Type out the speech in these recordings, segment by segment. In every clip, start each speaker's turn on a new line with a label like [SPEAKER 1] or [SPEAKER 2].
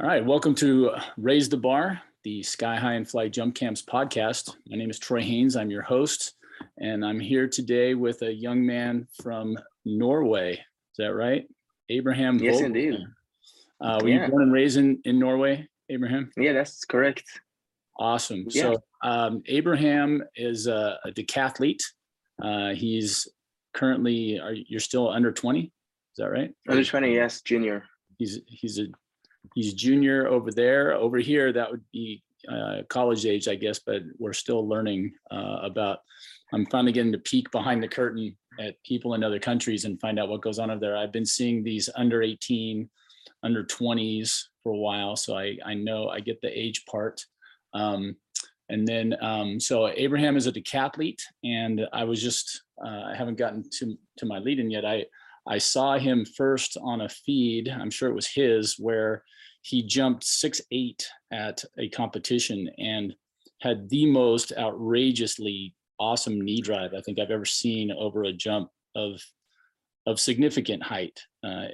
[SPEAKER 1] All right, welcome to Raise the Bar, the Sky High and Fly Jump Camps podcast. My name is Troy Haynes. I'm your host, and I'm here today with a young man from Norway. Is that right? Abraham.
[SPEAKER 2] Yes, indeed.
[SPEAKER 1] Uh, were
[SPEAKER 2] Yeah.
[SPEAKER 1] you born and raised in, in Norway, Abraham?
[SPEAKER 2] Yeah, that's correct.
[SPEAKER 1] Awesome.
[SPEAKER 2] Yeah.
[SPEAKER 1] So um, Abraham is a, a decathlete. Uh, he's currently, are you're still under 20? Is that right?
[SPEAKER 2] Under 20, yes, junior.
[SPEAKER 1] he's he's a he's junior over there. Over here that would be uh, college age i guess but we're still learning uh, about i'm finally getting to peek behind the curtain at people in other countries and find out what goes on over there. I've been seeing these under 18 under 20s for a while so i i know i get the age part. Um, and then um, so abraham is a decathlete and i was just uh, i haven't gotten to to my lead in yet. I I saw him first on a feed, I'm sure it was his, where he jumped six eight at a competition and had the most outrageously awesome knee drive I think I've ever seen over a jump of of significant height. Uh,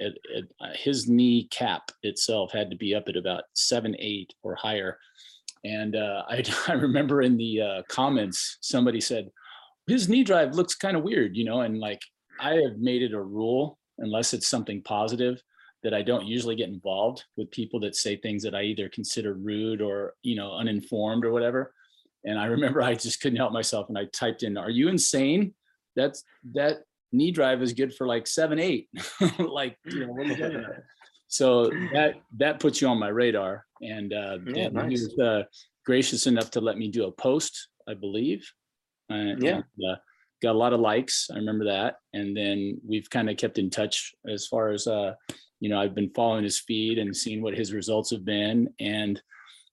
[SPEAKER 1] his knee cap itself had to be up at about seven eight or higher. And uh, I, I remember in the uh, comments somebody said his knee drive looks kind of weird, you know, and like I have made it a rule, unless it's something positive, that I don't usually get involved with people that say things that I either consider rude or, you know, uninformed or whatever. And I remember I just couldn't help myself and I typed in, Are you insane? That's that knee drive is good for like seven, eight. like, you know, what are you doing? So that that puts you on my radar. And uh
[SPEAKER 2] Yeah,
[SPEAKER 1] and he was uh, gracious enough to let me do a post, I believe. Uh,
[SPEAKER 2] Yeah.
[SPEAKER 1] and, uh, got a lot of likes. I remember that. And then we've kind of kept in touch as far as uh, you know, I've been following his feed and seeing what his results have been and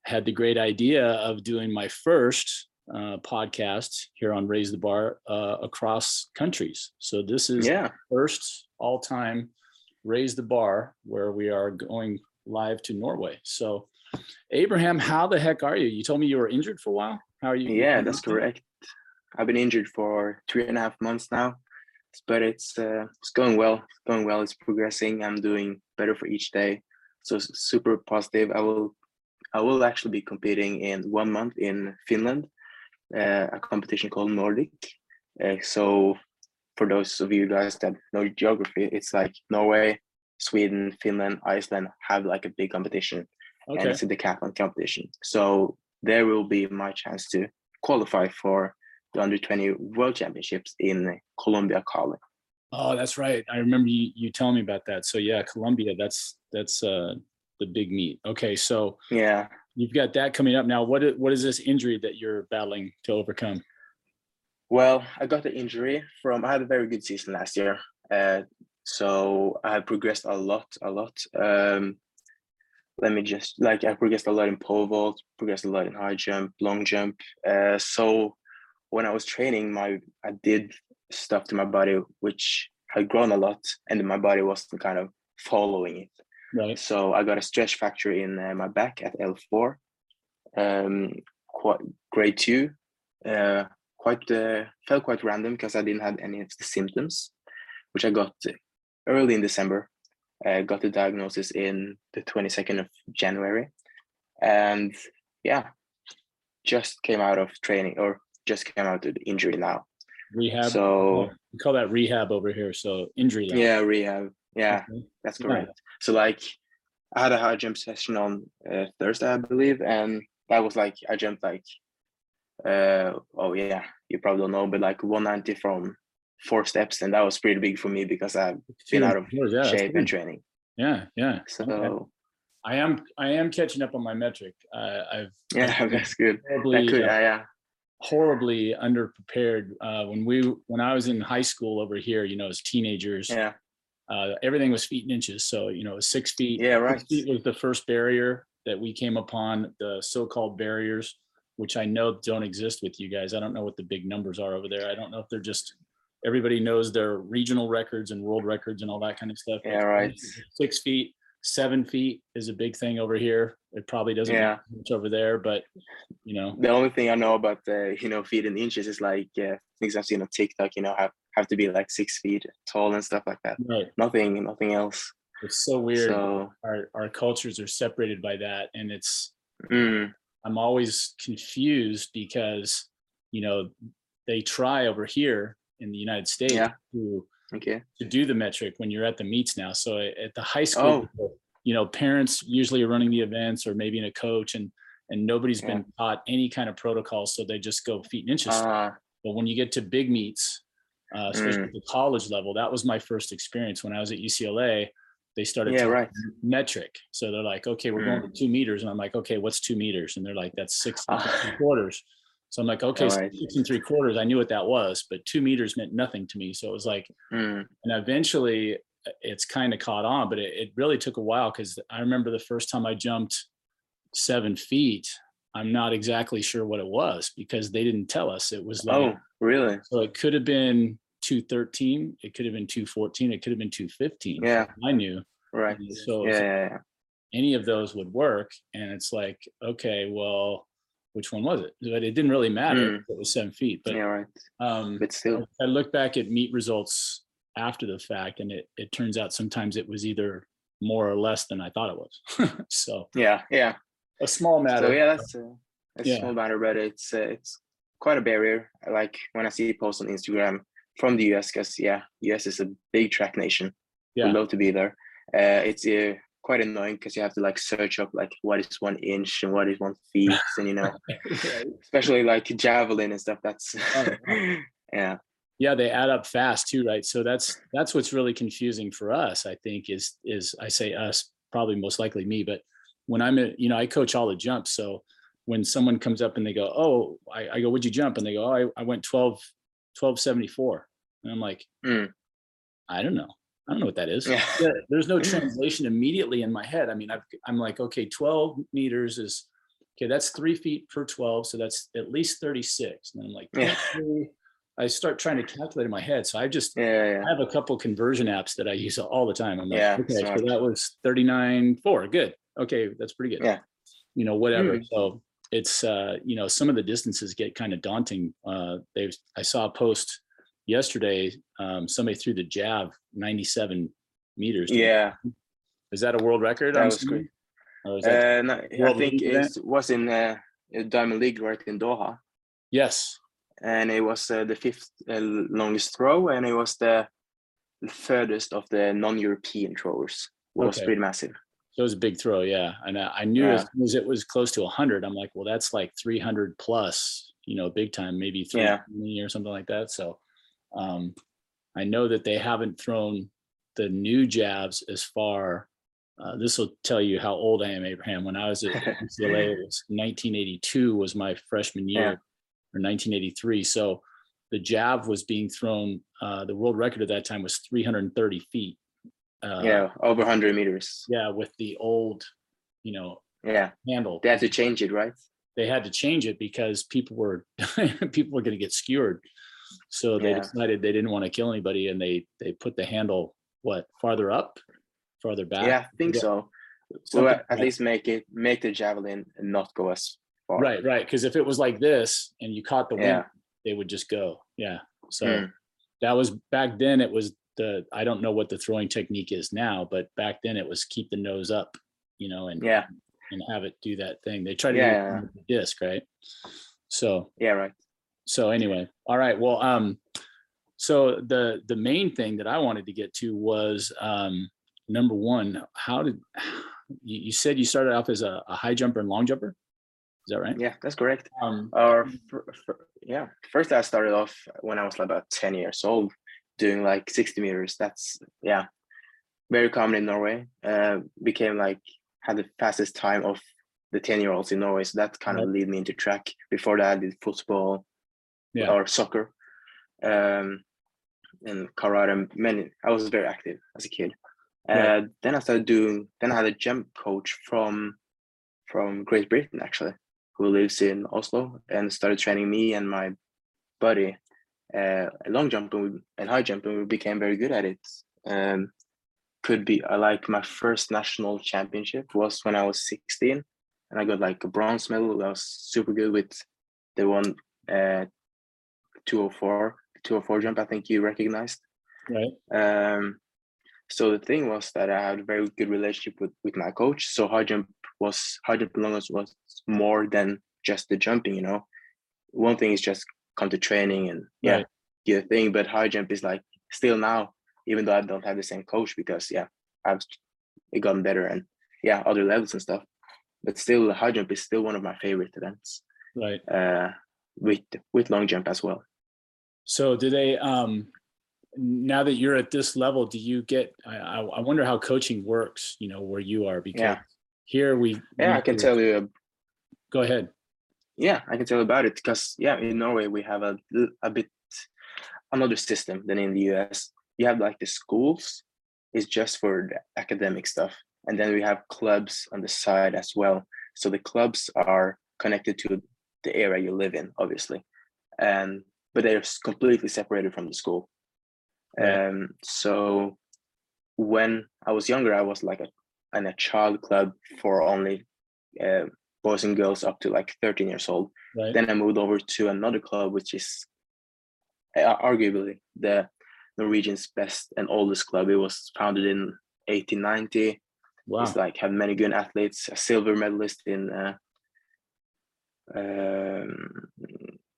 [SPEAKER 1] had the great idea of doing my first uh, podcast here on Raise the Bar uh, across countries. So this is
[SPEAKER 2] Yeah.
[SPEAKER 1] first all time Raise the Bar where we are going live to Norway. So Abraham, how the heck are you? You told me you were injured for a while. How are you?
[SPEAKER 2] Yeah, that's correct. I've been injured for three and a half months now, but it's uh, it's going well. It's going well. It's progressing. I'm doing better for each day. So super positive. I will I will actually be competing in one month in Finland, uh, a competition called Nordic. Uh, so for those of you guys that know geography, it's like Norway, Sweden, Finland, Iceland have like a big competition. and it's a decathlon competition. So there will be my chance to qualify for the under 20 world championships in Colombia, Cali.
[SPEAKER 1] Oh, that's right. I remember you, you telling me about that. So yeah, Colombia, that's that's uh the big meet. Okay, so
[SPEAKER 2] Yeah.
[SPEAKER 1] you've got that coming up now. What what is this injury that you're battling to overcome?
[SPEAKER 2] Well, I got the injury from, I had a very good season last year. Uh, so I have progressed a lot, a lot. Um, let me just, like, I progressed a lot in pole vault, progressed a lot in high jump, long jump. Uh, so when I was training, my I did stuff to my body which had grown a lot, and my body wasn't kind of following it.
[SPEAKER 1] Right.
[SPEAKER 2] So I got a stretch fracture in uh, my back at L4, um, quite grade two. Uh, quite uh, felt quite random because I didn't have any of the symptoms, which I got early in December. I got the diagnosis in the 22nd of January, and yeah, just came out of training or just came out the injury now.
[SPEAKER 1] Rehab.
[SPEAKER 2] So
[SPEAKER 1] we call that rehab over here. So injury.
[SPEAKER 2] yeah, rehab. Yeah,
[SPEAKER 1] Okay.
[SPEAKER 2] That's
[SPEAKER 1] Yeah.
[SPEAKER 2] correct. So like, I had a high jump session on uh, Thursday, I believe, and that was like I jumped like, uh, oh yeah, you probably don't know, but like 190 from four steps, and that was pretty big for me because I've been out of
[SPEAKER 1] Yeah,
[SPEAKER 2] shape and training.
[SPEAKER 1] Yeah, yeah.
[SPEAKER 2] So
[SPEAKER 1] Okay. I am I am catching up on my metric. Uh, I've
[SPEAKER 2] yeah, that's good. That could,
[SPEAKER 1] uh,
[SPEAKER 2] yeah, yeah,
[SPEAKER 1] horribly underprepared uh, when we when I was in high school over here. You know, as teenagers,
[SPEAKER 2] yeah,
[SPEAKER 1] uh, everything was feet and inches. So you know, six feet.
[SPEAKER 2] yeah, right.
[SPEAKER 1] Feet was the first barrier that we came upon. The so-called barriers, which I know don't exist with you guys. I don't know what the big numbers are over there. I don't know if they're just everybody knows their regional records and world records and all that kind of stuff.
[SPEAKER 2] Yeah, right.
[SPEAKER 1] Six feet, seven feet is a big thing over here. It probably doesn't
[SPEAKER 2] Yeah.
[SPEAKER 1] much over there, but you know,
[SPEAKER 2] The only thing I know about uh, you know feet and inches is like uh, things I've seen on TikTok. You know, have have to be like six feet tall and stuff like that.
[SPEAKER 1] right.
[SPEAKER 2] Nothing, nothing else.
[SPEAKER 1] It's so weird.
[SPEAKER 2] So
[SPEAKER 1] Our, our cultures are separated by that. And it's,
[SPEAKER 2] mm,
[SPEAKER 1] I'm always confused because, you know, they try over here in the United States
[SPEAKER 2] Yeah.
[SPEAKER 1] to,
[SPEAKER 2] okay.
[SPEAKER 1] to do the metric when you're at the meets now. So at the high school,
[SPEAKER 2] Oh.
[SPEAKER 1] you know, parents usually are running the events or maybe in a coach and, and nobody's been taught any kind of protocol. So they just go feet and inches.
[SPEAKER 2] Uh,
[SPEAKER 1] But when you get to big meets, uh, especially
[SPEAKER 2] Mm.
[SPEAKER 1] at the college level, that was my first experience when I was at UCLA. They started
[SPEAKER 2] Yeah, right.
[SPEAKER 1] metric. So they're like, okay, we're going to two meters. And I'm like, okay, what's two meters? And they're like, that's six
[SPEAKER 2] Ah.
[SPEAKER 1] quarters. So I'm like, okay, so six and three quarters. I knew what that was, but two meters meant nothing to me. So it was like,
[SPEAKER 2] mm,
[SPEAKER 1] and eventually uh, it's kind of caught on, but it, it really took a while because I remember the first time I jumped seven feet, I'm not exactly sure what it was because they didn't tell us. It was like,
[SPEAKER 2] oh, really?
[SPEAKER 1] so it could have been 213, it could have been 214, it could have been 215.
[SPEAKER 2] Yeah.
[SPEAKER 1] I knew
[SPEAKER 2] Right.
[SPEAKER 1] So-
[SPEAKER 2] yeah, yeah, yeah.
[SPEAKER 1] any of those would work. And it's like, okay, well, which one was it? But it didn't really matter. if It was seven feet, but
[SPEAKER 2] yeah, right.
[SPEAKER 1] um,
[SPEAKER 2] But still,
[SPEAKER 1] I look back at meet results after the fact, and it it turns out sometimes it was either more or less than I thought it was. so
[SPEAKER 2] yeah, yeah.
[SPEAKER 1] a small matter.
[SPEAKER 2] So yeah, that's a, that's
[SPEAKER 1] Yeah.
[SPEAKER 2] small matter, but it's uh, it's quite a barrier. Like when I see posts on Instagram from the US, because yeah, US is a big track nation.
[SPEAKER 1] Yeah.
[SPEAKER 2] Would love to be there. Uh, it's uh, quite annoying because you have to like search up like what is one inch and what is one feet, and you know, especially like javelin and stuff. That's
[SPEAKER 1] Oh,
[SPEAKER 2] yeah,
[SPEAKER 1] yeah, they add up fast too, right? So that's that's what's really confusing for us. I think is is I say us, probably most likely me, but when I'm at, you know, I coach all the jumps. So when someone comes up and they go, Oh, I, I go, What'd you jump? And they go, Oh, I, I went 12, 1274. And I'm like,
[SPEAKER 2] Mm.
[SPEAKER 1] I don't know. I don't know what that is.
[SPEAKER 2] yeah,
[SPEAKER 1] Yeah, there's no translation immediately in my head. I mean, I've, I'm like, okay, 12 meters is okay. That's three feet per 12, so that's at least 36. And I'm like,
[SPEAKER 2] Yeah.
[SPEAKER 1] I start trying to calculate in my head. So I just
[SPEAKER 2] yeah.
[SPEAKER 1] I have a couple conversion apps that I use all the time. I'm like,
[SPEAKER 2] Yeah,
[SPEAKER 1] okay,
[SPEAKER 2] smart.
[SPEAKER 1] so that was 39 4. Good. Okay, that's pretty good.
[SPEAKER 2] Yeah.
[SPEAKER 1] You know, whatever.
[SPEAKER 2] Mm.
[SPEAKER 1] So it's uh, you know, some of the distances get kind of daunting. Uh they've I saw a post yesterday. Um, somebody threw the jab 97 meters.
[SPEAKER 2] Yeah.
[SPEAKER 1] Is that a world record?
[SPEAKER 2] That was
[SPEAKER 1] assuming? Or is that-
[SPEAKER 2] Uh, no, I think it was in uh, Diamond League right in Doha.
[SPEAKER 1] yes.
[SPEAKER 2] and it was uh, the fifth uh, longest throw, and it was the furthest of the non-European throwers. It was
[SPEAKER 1] Okay.
[SPEAKER 2] pretty massive.
[SPEAKER 1] So it was a big throw, yeah. And I, I knew as
[SPEAKER 2] Yeah.
[SPEAKER 1] soon as it was close to 100, I'm like, well, that's like 300 plus, you know, big time, maybe
[SPEAKER 2] Yeah.
[SPEAKER 1] 320 or something like that. So um, I know that they haven't thrown the new jabs as far. Uh, this will tell you how old I am, Abraham. When I was at UCLA, it was 1982 was my freshman year,
[SPEAKER 2] Yeah.
[SPEAKER 1] or 1983. So the jab was being thrown. Uh, the world record at that time was 330 feet. Uh,
[SPEAKER 2] yeah, over 100 meters.
[SPEAKER 1] yeah, with the old, you know,
[SPEAKER 2] Yeah,
[SPEAKER 1] handle.
[SPEAKER 2] they had to change it, right?
[SPEAKER 1] They had to change it because people were people were going to get skewered. So they
[SPEAKER 2] Yeah.
[SPEAKER 1] decided they didn't want to kill anybody, and they they put the handle what farther up, farther back.
[SPEAKER 2] Yeah, I think
[SPEAKER 1] Yeah.
[SPEAKER 2] so. So at, at least make it make the javelin and not go as far.
[SPEAKER 1] Right, right. Because if it was like this and you caught the wind,
[SPEAKER 2] Yeah.
[SPEAKER 1] they would just go. Yeah. So
[SPEAKER 2] Mm.
[SPEAKER 1] that was back then. It was the I don't know what the throwing technique is now, but back then it was keep the nose up, you know, and
[SPEAKER 2] Yeah,
[SPEAKER 1] and have it do that thing. They try to
[SPEAKER 2] Yeah,
[SPEAKER 1] do it with the disc, right? So
[SPEAKER 2] yeah, right.
[SPEAKER 1] So anyway, all right. Well, um, so the the main thing that I wanted to get to was um, number one. How did you, you said you started off as a, a high jumper and long jumper? Is that right?
[SPEAKER 2] Yeah, that's correct.
[SPEAKER 1] Um,
[SPEAKER 2] Or fir- fir- yeah, first I started off when I was about 10 years old, doing like 60 meters. That's yeah, very common in Norway. Uh, became like had the fastest time of the 10 year olds in Norway. So that kind of lead me into track. Before that, I did football
[SPEAKER 1] Yeah.
[SPEAKER 2] or soccer, um, and karate. and Many. I was very active as a kid. Uh,
[SPEAKER 1] Right.
[SPEAKER 2] Then I started doing. Then I had a jump coach from from Great Britain actually, who lives in Oslo, and started training me and my buddy. Uh, long jumping and high jumping, we became very good at it. Um, could be I like my first national championship was when I was 16, and I got like a bronze medal. I was super good with the one uh 204 204 jump. I think you recognized.
[SPEAKER 1] right.
[SPEAKER 2] Um, So the thing was that I had a very good relationship with with my coach. So high jump was high jump long jump was more than just the jumping. You know, one thing is just come to training and yeah,
[SPEAKER 1] Right.
[SPEAKER 2] do a thing. But high jump is like still now, even though I don't have the same coach because yeah, I've it gotten better and yeah, other levels and stuff. But still, high jump is still one of my favorite events.
[SPEAKER 1] Right.
[SPEAKER 2] Uh, with with long jump as well.
[SPEAKER 1] So do they, um, now that you're at this level, do you get, I, I, wonder how coaching works, you know, where you are because
[SPEAKER 2] Yeah.
[SPEAKER 1] here we.
[SPEAKER 2] Yeah,
[SPEAKER 1] we
[SPEAKER 2] I can tell you
[SPEAKER 1] Go ahead.
[SPEAKER 2] Yeah, I can tell you about it because yeah, in Norway we have a a bit another system than in the US. You have like the schools is just for the academic stuff, and then we have clubs on the side as well. So the clubs are connected to the area you live in, obviously, and but they're completely separated from the school. Um, so when I was younger, I was like a in a child club for only uh, boys and girls up to like 13 years old.
[SPEAKER 1] Right.
[SPEAKER 2] Then I moved over to another club, which is uh, arguably the Norwegian's best and oldest club. It was founded in 1890.
[SPEAKER 1] Wow.
[SPEAKER 2] It's like have many good athletes. A silver medalist in uh, um,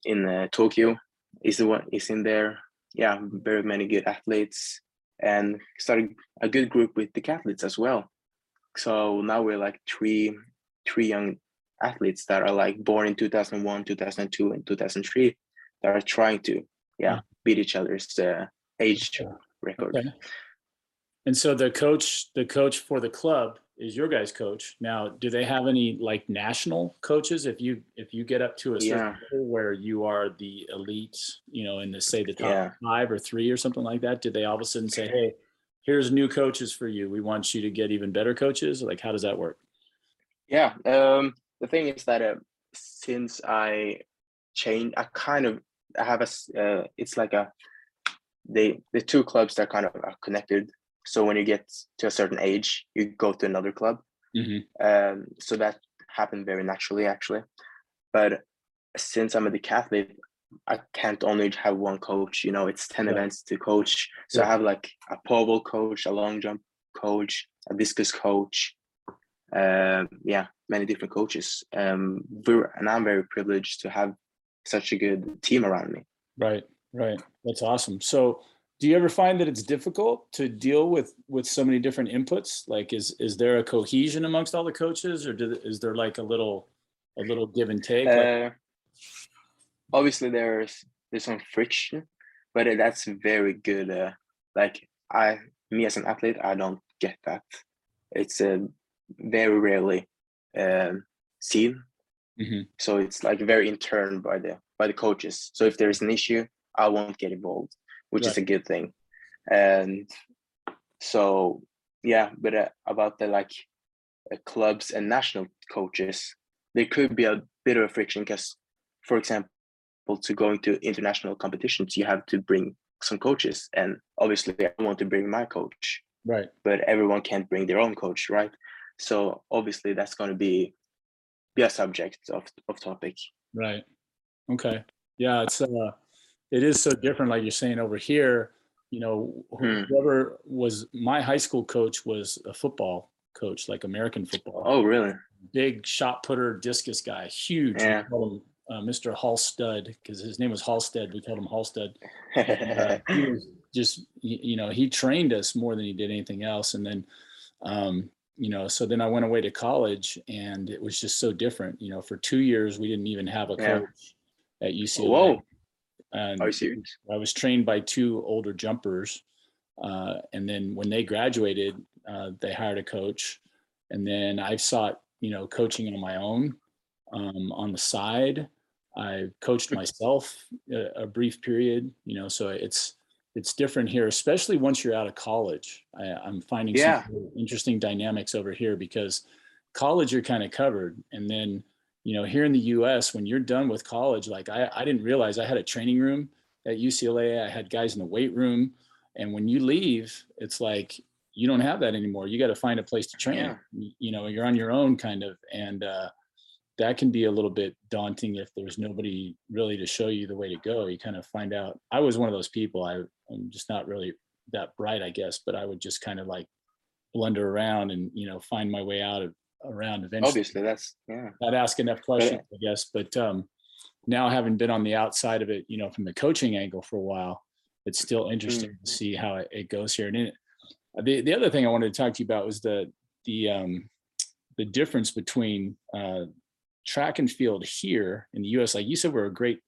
[SPEAKER 2] in uh, Tokyo is the one is in there. Yeah, very many good athletes, and started a good group with the decathletes as well. So now we're like three three young athletes that are like born in 2001 2002 and 2003 that are trying to yeah beat each other's uh, age record
[SPEAKER 1] Okay. And so the coach, the coach for the club is your guys' coach. Now, do they have any like national coaches? If you if you get up to a certain
[SPEAKER 2] Yeah.
[SPEAKER 1] level where you are the elite, you know, in the say the top
[SPEAKER 2] Yeah.
[SPEAKER 1] five or three or something like that, do they all of a sudden say, "Hey, here's new coaches for you. We want you to get even better coaches"? Like, how does that work?
[SPEAKER 2] yeah um the thing is that uh, since i changed i kind of i have a. uh, it's like a they the two clubs that kind of are connected so when you get to a certain age you go to another club
[SPEAKER 1] Mhm.
[SPEAKER 2] um so that happened very naturally actually but since i'm a decathlete i can't only have one coach you know it's 10
[SPEAKER 1] Right.
[SPEAKER 2] events to coach so i have like a pole vault coach a long jump coach a discus coach um yeah many different coaches um we're, and i'm very privileged to have such a good team around me
[SPEAKER 1] Right, right. That's awesome. So, do you ever find that it's difficult to deal with with so many different inputs? Like, is is there a cohesion amongst all the coaches, or do, is there like a little a little give and take?
[SPEAKER 2] Uh obviously there's there's some friction but that's very good uh like i me as an athlete i don't get that it's uh, very rarely um seen
[SPEAKER 1] Mhm.
[SPEAKER 2] so it's like very intern by the by the coaches so if there is an issue i won't get involved which is a good thing. And so yeah but uh, about the like uh, clubs and national coaches there could be a bit of a friction because for example to going to international competitions you have to bring some coaches and obviously i want to bring my coach.
[SPEAKER 1] Right,
[SPEAKER 2] but everyone can't bring their own coach right? So obviously that's going to be be a subject of, of topic.
[SPEAKER 1] Right. Okay. Yeah, it's uh, it is so different. Like you're saying over here, you know,
[SPEAKER 2] Hmm.
[SPEAKER 1] whoever was my high school coach was a football coach, like American football.
[SPEAKER 2] oh really
[SPEAKER 1] big shot putter discus guy, huge.
[SPEAKER 2] Yeah.
[SPEAKER 1] We called him uh, Mr. Halsted because his name was Halstead. We called him Halstead. And, uh, he was just, you know, he trained us more than he did anything else. And then, um, you know, so then I went away to college and it was just so different. You know, for two years, we didn't even have a
[SPEAKER 2] Yeah.
[SPEAKER 1] coach at UCLA.
[SPEAKER 2] whoa
[SPEAKER 1] And
[SPEAKER 2] are you serious
[SPEAKER 1] I was trained by two older jumpers. Uh, and then when they graduated, uh, they hired a coach. And then I've sought, you know, coaching on my own um, on the side. I coached myself a, a brief period, you know, so it's it's different here, especially once you're out of college. I, I'm finding
[SPEAKER 2] Yeah.
[SPEAKER 1] some interesting dynamics over here because college you're kind of covered, and then you know here in the U.S. when you're done with college, like I, I didn't realize I had a training room at UCLA. I had guys in the weight room, and when you leave, it's like you don't have that anymore. You got to find a place to train.
[SPEAKER 2] Yeah.
[SPEAKER 1] You know, you're on your own kind of, and uh, that can be a little bit daunting if there's nobody really to show you the way to go. You kind of find out. I was one of those people. I, I'm just not really that bright, I guess, but I would just kind of like blunder around and, you know, find my way out of around eventually.
[SPEAKER 2] Obviously, that's yeah.
[SPEAKER 1] Not ask enough questions, I guess, but um, now having been on the outside of it, you know, from the coaching angle for a while, it's still interesting to see how it, it goes here. And it, the the other thing I wanted to talk to you about was the the um, the difference between uh, track and field here in the U.S. Like you said, we're a great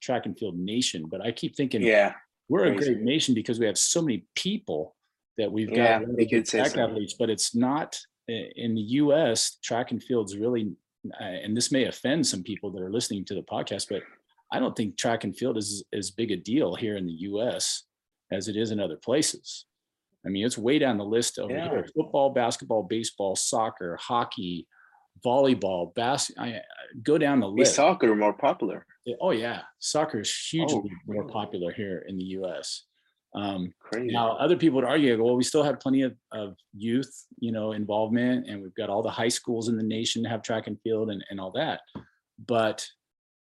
[SPEAKER 1] track and field nation, but I keep thinking
[SPEAKER 2] Yeah,
[SPEAKER 1] we're a great nation because we have so many people that we've
[SPEAKER 2] Yeah,
[SPEAKER 1] got really
[SPEAKER 2] you
[SPEAKER 1] good track athletes, but it's not in the US, track and field's really, uh, and this may offend some people that are listening to the podcast, but I don't think track and field is as big a deal here in the US as it is in other places. I mean, it's way down the list over
[SPEAKER 2] Yeah.
[SPEAKER 1] here. Football, basketball, baseball, soccer, hockey, volleyball, bas- I, I- go down the
[SPEAKER 2] is
[SPEAKER 1] list.
[SPEAKER 2] soccer more popular?
[SPEAKER 1] Oh yeah, soccer is hugely more
[SPEAKER 2] really?
[SPEAKER 1] popular here in the U.S. Um,
[SPEAKER 2] Crazy.
[SPEAKER 1] now, other people would argue, well, we still have plenty of, of youth, you know, involvement, and we've got all the high schools in the nation to have track and field and, and all that. But,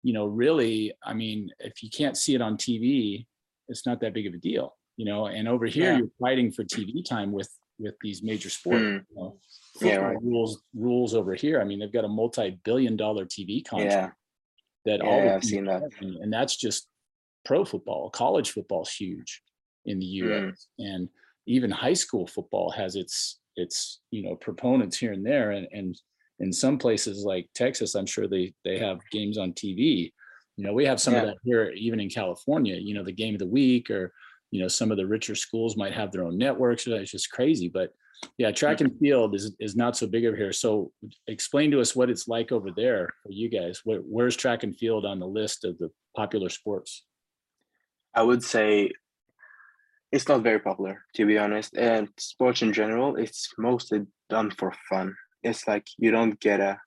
[SPEAKER 1] you know, really, I mean, if you can't see it on TV, it's not that big of a deal, you know. And over here,
[SPEAKER 2] Yeah.
[SPEAKER 1] you're fighting for TV time with with these major sports.
[SPEAKER 2] Mm.
[SPEAKER 1] You know?
[SPEAKER 2] Yeah, right.
[SPEAKER 1] rules rules over here. I mean, they've got a multi-billion-dollar TV contract
[SPEAKER 2] yeah,
[SPEAKER 1] that all
[SPEAKER 2] Yeah,
[SPEAKER 1] the
[SPEAKER 2] I've seen that.
[SPEAKER 1] and and that's just pro football. College football's huge in the
[SPEAKER 2] Mm.
[SPEAKER 1] U.S. and even high school football has its its you know proponents here and there, and and in some places like Texas, I'm sure they they have games on TV. You know, we have some of that here, even in California. You know, the game of the week, or you know, some of the richer schools might have their own networks. It's just crazy, but yeah, track and field is is not so big over here. So explain to us what it's like over there for you guys. Where, where's track and field on the list of the popular sports?
[SPEAKER 2] I would say it's not very popular to be honest. And sports in general, it's mostly done for fun. It's like you don't get a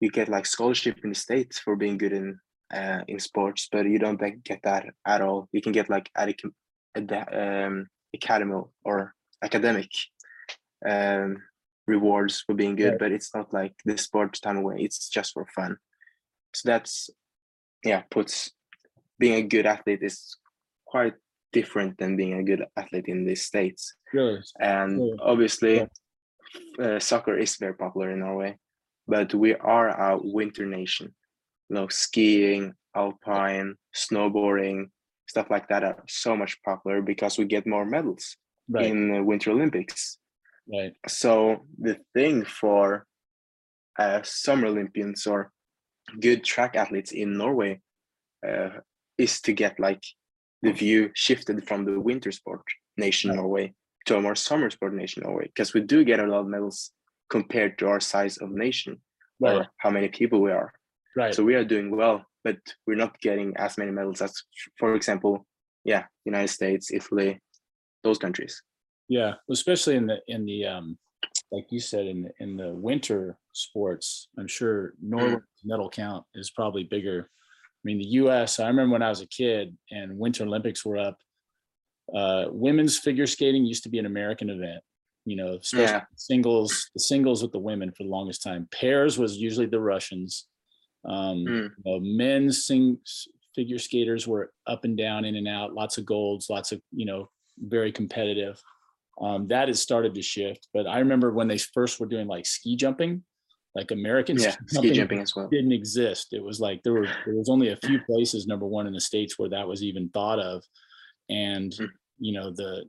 [SPEAKER 2] you get like scholarship in the states for being good in uh, in sports, but you don't like, get that at all. You can get like um, academy or academic um, rewards for being good,
[SPEAKER 1] Right.
[SPEAKER 2] but it's not like the sports time away. It's just for fun. So that's yeah puts being a good athlete is quite different than being a good athlete in the states
[SPEAKER 1] Really?
[SPEAKER 2] and
[SPEAKER 1] Yeah.
[SPEAKER 2] obviously uh, soccer is very popular in norway but we are a winter nation you know skiing alpine snowboarding stuff like that are so much popular because we get more medals
[SPEAKER 1] Right.
[SPEAKER 2] in the winter olympics
[SPEAKER 1] Right.
[SPEAKER 2] so the thing for uh, summer olympians or good track athletes in norway uh, is to get like the view shifted from the winter sport nation norway to a more summer sport nation norway because we do get a lot of medals compared to our size of nation
[SPEAKER 1] Right.
[SPEAKER 2] or how many people we are
[SPEAKER 1] Right.
[SPEAKER 2] so we are doing well but we're not getting as many medals as for example yeah united states italy those countries
[SPEAKER 1] Yeah, especially in the in the um, like you said in the, in the winter sports, I'm sure Norway's medal count is probably bigger. I mean, the U.S. I remember when I was a kid and Winter Olympics were up. Uh, women's figure skating used to be an American event. You know, especially
[SPEAKER 2] Yeah.
[SPEAKER 1] singles, the singles with the women for the longest time. Pairs was usually the Russians. Um,
[SPEAKER 2] Mm.
[SPEAKER 1] you know, men's sing figure skaters were up and down, in and out, lots of golds, lots of you know, very competitive um, that has started to shift. But I remember when they first were doing like ski jumping, like American
[SPEAKER 2] yeah ski jumping as well
[SPEAKER 1] didn't exist. It was like there were there was only a few places, number one in the states, where that was even thought of, and
[SPEAKER 2] Mm.
[SPEAKER 1] you know the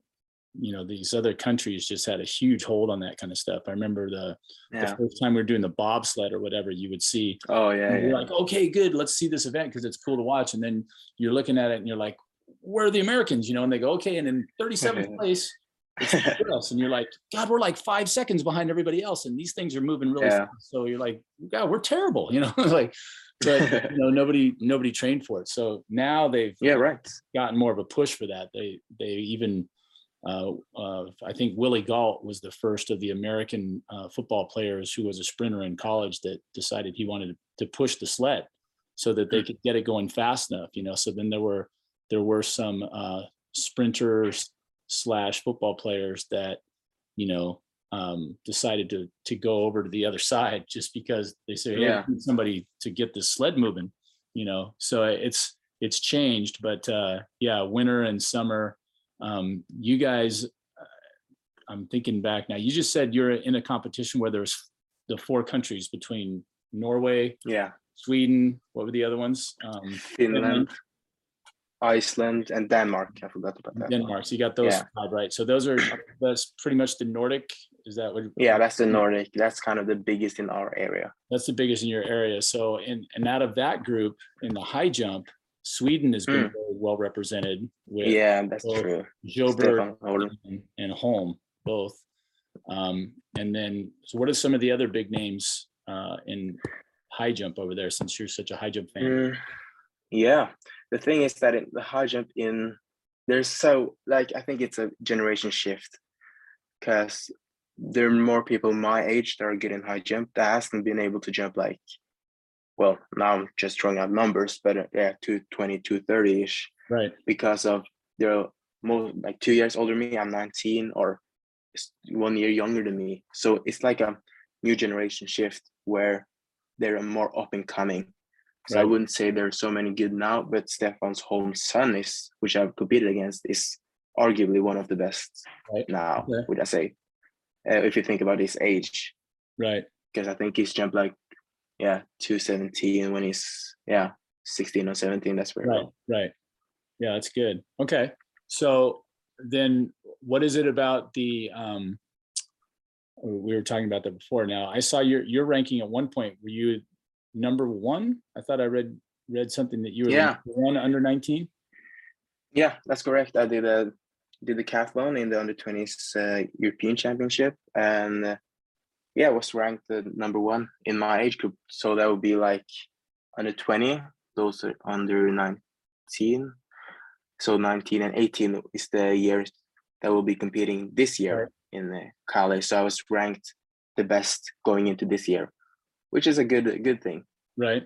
[SPEAKER 1] you know these other countries just had a huge hold on that kind of stuff. I remember the, the first time we were doing the bobsled or whatever, you would see
[SPEAKER 2] oh yeah,
[SPEAKER 1] you're
[SPEAKER 2] yeah.
[SPEAKER 1] like, okay, good, let's see this event because it's cool to watch. And then you're looking at it and you're like, where are the Americans? You know, and they go, okay, and in 37th place, us. And you're like, God, we're like five seconds behind everybody else. And these things are moving really
[SPEAKER 2] Yeah.
[SPEAKER 1] fast. So you're like, God, we're terrible, you know, like, but you know, nobody, nobody trained for it. So now they've
[SPEAKER 2] yeah right
[SPEAKER 1] gotten more of a push for that. They they even uh, uh, I think Willie Gault was the first of the American uh, football players who was a sprinter in college that decided he wanted to push the sled so that they could get it going fast enough. You know, so then there were there were some uh, sprinters slash football players that you know um, decided to to go over to the other side just because they say, hey,
[SPEAKER 2] Yeah.
[SPEAKER 1] somebody to get this sled moving. You know, so it's it's changed, but uh, yeah, winter and summer Um, you guys, uh, I'm thinking back now, you just said you're in a competition where there's the four countries between Norway,
[SPEAKER 2] Yeah,
[SPEAKER 1] Sweden, what were the other ones? Um,
[SPEAKER 2] Finland, Iceland, and Denmark. I forgot about that.
[SPEAKER 1] Denmark. So you got those
[SPEAKER 2] Yeah.
[SPEAKER 1] five, right? So those are, that's pretty much the Nordic. Is that what?
[SPEAKER 2] Yeah, that's the Nordic. That's kind of the biggest in our area.
[SPEAKER 1] That's the biggest in your area. So, and, and out of that group in the high jump, Sweden has been
[SPEAKER 2] Mm.
[SPEAKER 1] very well represented with
[SPEAKER 2] Yeah, that's true. Sjöberg
[SPEAKER 1] and- and Holm both. Um, and then, so what are some of the other big names uh, in high jump over there? Since you're such a high jump fan,
[SPEAKER 2] Mm, yeah, the thing is that in the high jump in there's so like I think it's a generation shift. Because there are more people my age that are good in high jump that hasn't been able to jump like well now I'm just throwing out numbers but uh, yeah 220 230 ish
[SPEAKER 1] right?
[SPEAKER 2] because of they're more like two years older than me I'm 19 or one year younger than me. So it's like a new generation shift where they're more up and coming so I wouldn't say there's so many good now, but Stefan's home son is, which I've competed against, is arguably one of the best
[SPEAKER 1] Right.
[SPEAKER 2] now.
[SPEAKER 1] Okay.
[SPEAKER 2] Would I say, uh, if you think about his age,
[SPEAKER 1] Right.
[SPEAKER 2] because I think he's jumped like, yeah, two seventeen when he's yeah sixteen or seventeen. That's very
[SPEAKER 1] Right, right. Yeah, that's good. Okay. So then what is it about the um we were talking about that before now. I saw your your ranking at one point. Were you number one? I thought I read read something that you were
[SPEAKER 2] Yeah.
[SPEAKER 1] one under 19.
[SPEAKER 2] Yeah, that's correct. I did a did the decathlon in the under twenties uh, European Championship, and uh, yeah, was ranked uh, number one in my age group. So that would be like under twenty. Those are under nineteen. So nineteen and eighteen is the years that will be competing this year in the college. So I was ranked the best going into this year, which is a good a good thing.
[SPEAKER 1] Right.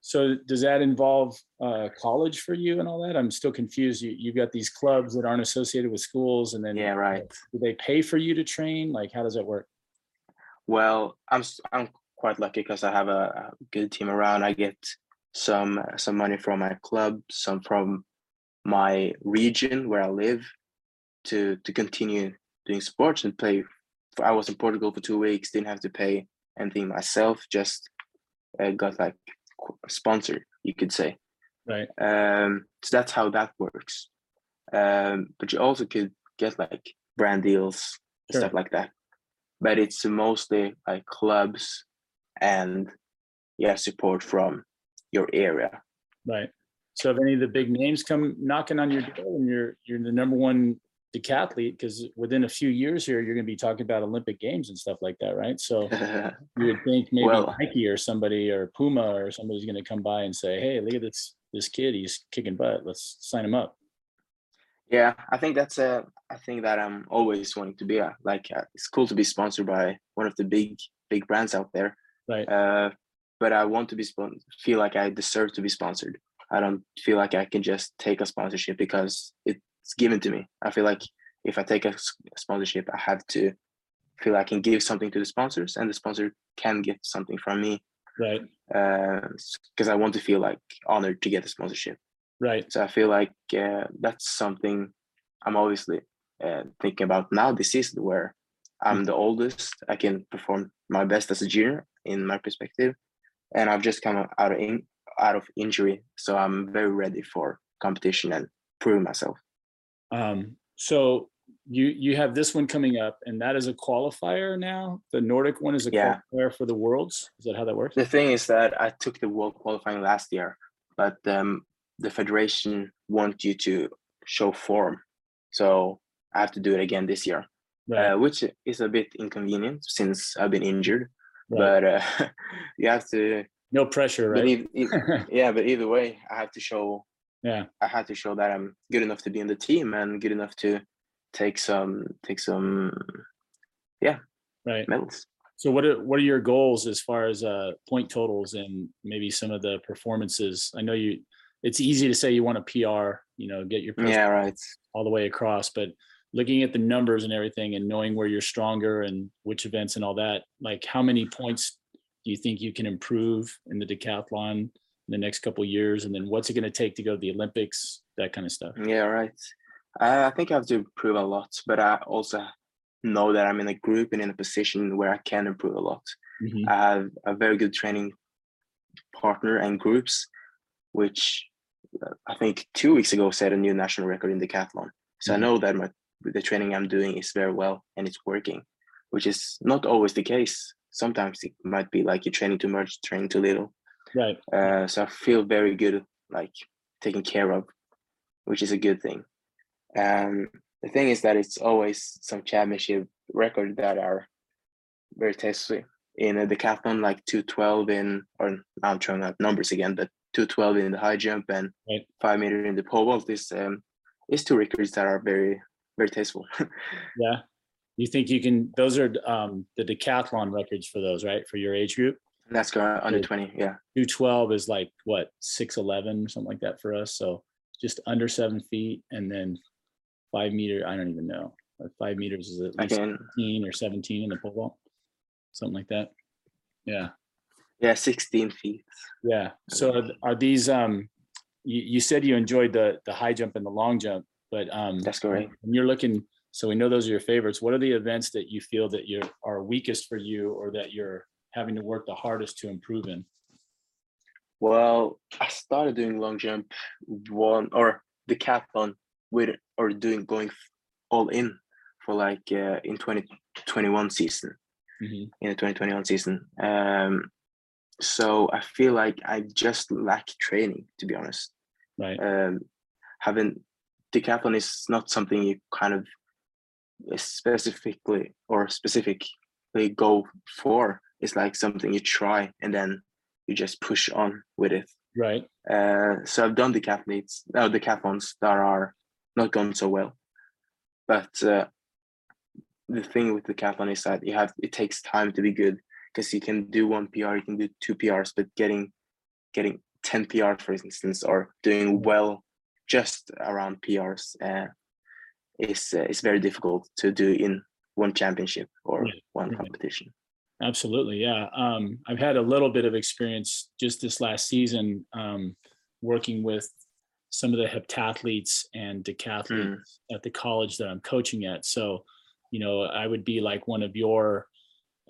[SPEAKER 1] So does that involve uh college for you and all that? I'm still confused. You you've got these clubs that aren't associated with schools and then
[SPEAKER 2] Yeah, right.
[SPEAKER 1] do they pay for you to train? Like how does that work?
[SPEAKER 2] Well, I'm I'm quite lucky because I have a, a good team around. I get some some money from my club, some from my region where I live, to to continue doing sports and play. I was in Portugal for two weeks, didn't have to pay anything myself, just uh, got like sponsored, you could say.
[SPEAKER 1] Right.
[SPEAKER 2] Um, so that's how that works. Um, but you also could get like brand deals,
[SPEAKER 1] Sure.
[SPEAKER 2] stuff like that. But it's mostly like clubs and yeah, support from your area.
[SPEAKER 1] Right. So if any of the big names come knocking on your door and you're you're the number one decathlete, because within a few years here, you're gonna be talking about Olympic games and stuff like that, right? So you would think maybe
[SPEAKER 2] Well-
[SPEAKER 1] Nike or somebody or Puma or somebody's gonna come by and say, hey, look at this this kid, he's kicking butt. Let's sign him up.
[SPEAKER 2] yeah, I think that's a I think that I'm always wanting to be a, like uh, it's cool to be sponsored by one of the big big brands out there.
[SPEAKER 1] Right.
[SPEAKER 2] Uh, but I want to be spon- feel like I deserve to be sponsored. I don't feel like I can just take a sponsorship because it's given to me. I feel like if I take a sponsorship, I have to feel I can give something to the sponsors, and the sponsor can get something from me
[SPEAKER 1] Right.
[SPEAKER 2] because I want to feel like honored to get the sponsorship.
[SPEAKER 1] Right.
[SPEAKER 2] So I feel like uh, that's something I'm obviously uh, thinking about now this is where I'm the oldest. I can perform my best as a junior in my perspective, and I've just come out of in, out of injury, so I'm very ready for competition and proving myself.
[SPEAKER 1] Um, so you you have this one coming up, and that is a qualifier now. The Nordic one is a
[SPEAKER 2] Yeah.
[SPEAKER 1] qualifier for the worlds. Is that how that works?
[SPEAKER 2] The thing is that I took the world qualifying last year, but um, the federation want you to show form, so I have to do it again this year.
[SPEAKER 1] Right.
[SPEAKER 2] uh, which is a bit inconvenient since I've been injured.
[SPEAKER 1] Right.
[SPEAKER 2] But uh, you have to,
[SPEAKER 1] no pressure,
[SPEAKER 2] but
[SPEAKER 1] right?
[SPEAKER 2] eith- yeah, but either way, I have to show,
[SPEAKER 1] yeah.
[SPEAKER 2] I had to show that I'm good enough to be in the team and good enough to take some, take some yeah
[SPEAKER 1] Right.
[SPEAKER 2] medals.
[SPEAKER 1] So what are what are your goals as far as uh point totals and maybe some of the performances? I know you it's easy to say you want a PR, you know, get your
[SPEAKER 2] Yeah, right.
[SPEAKER 1] all the way across, but looking at the numbers and everything and knowing where you're stronger and which events and all that, like how many points do you think you can improve in the decathlon in the next couple years? And then what's it going to take to go to the Olympics, that kind of stuff?
[SPEAKER 2] Yeah, right. I I think I have to improve a lot, but I also know that I'm in a group and in a position where I can improve a lot.
[SPEAKER 1] Mhm.
[SPEAKER 2] I have a very good training partner and groups, which uh, I think two weeks ago set a new national record in decathlon. So
[SPEAKER 1] Mhm.
[SPEAKER 2] I know that my the training I'm doing is very well and it's working, which is not always the case. Sometimes it might be like you're training too much, training too little.
[SPEAKER 1] Right.
[SPEAKER 2] Uh, so I feel very good, like taken care of, which is a good thing. Um, the thing is that it's always some championship record that are very tasty. In a decathlon, like 212 in, or now I'm throwing out numbers again, but 212 in the high jump and
[SPEAKER 1] Right.
[SPEAKER 2] five meter in the pole vault is um, is two records that are very very tasteful.
[SPEAKER 1] Yeah. You think you can, those are um, the decathlon records for those, right? For your age group?
[SPEAKER 2] That's correct, under
[SPEAKER 1] Cool.
[SPEAKER 2] 20, yeah.
[SPEAKER 1] 212 is like what, 6'11 or something like that for us. So just under seven feet and then five meter, I don't even know. Five meters is at least 15 or 17 in the pole vault. Something like that. Yeah.
[SPEAKER 2] yeah, 16 feet.
[SPEAKER 1] Yeah. So are, are these, um, you, you said you enjoyed the, the high jump and the long jump, but, um,
[SPEAKER 2] That's correct.
[SPEAKER 1] when you're looking, so we know those are your favorites. What are the events that you feel that you're, are weakest for you or that you're having to work the hardest to improve in?
[SPEAKER 2] Well, I started doing long jump one or the decathlon with or doing going all in for like uh, in 2021 season
[SPEAKER 1] Mhm.
[SPEAKER 2] in the 2021 season. Um, so I feel like I just lack training to be honest.
[SPEAKER 1] Right.
[SPEAKER 2] Um, having decathlon is not something you kind of specifically or specifically go for. It's like something you try and then you just push on with it.
[SPEAKER 1] Right.
[SPEAKER 2] Uh, so I've done decathletes, no, decathlons that are not gone so well. But uh, the thing with the decathlon is that you have it takes time to be good because you can do one PR, you can do two PRs, but getting getting 10 PR, for instance, or doing well just around PRs uh, is uh, is very difficult to do in one championship or
[SPEAKER 1] Yeah,
[SPEAKER 2] one
[SPEAKER 1] right.
[SPEAKER 2] competition.
[SPEAKER 1] Absolutely. Yeah. Um, I've had a little bit of experience just this last season um, working with some of the heptathletes and decathletes at the college that I'm coaching at. So, you know, I would be like one of your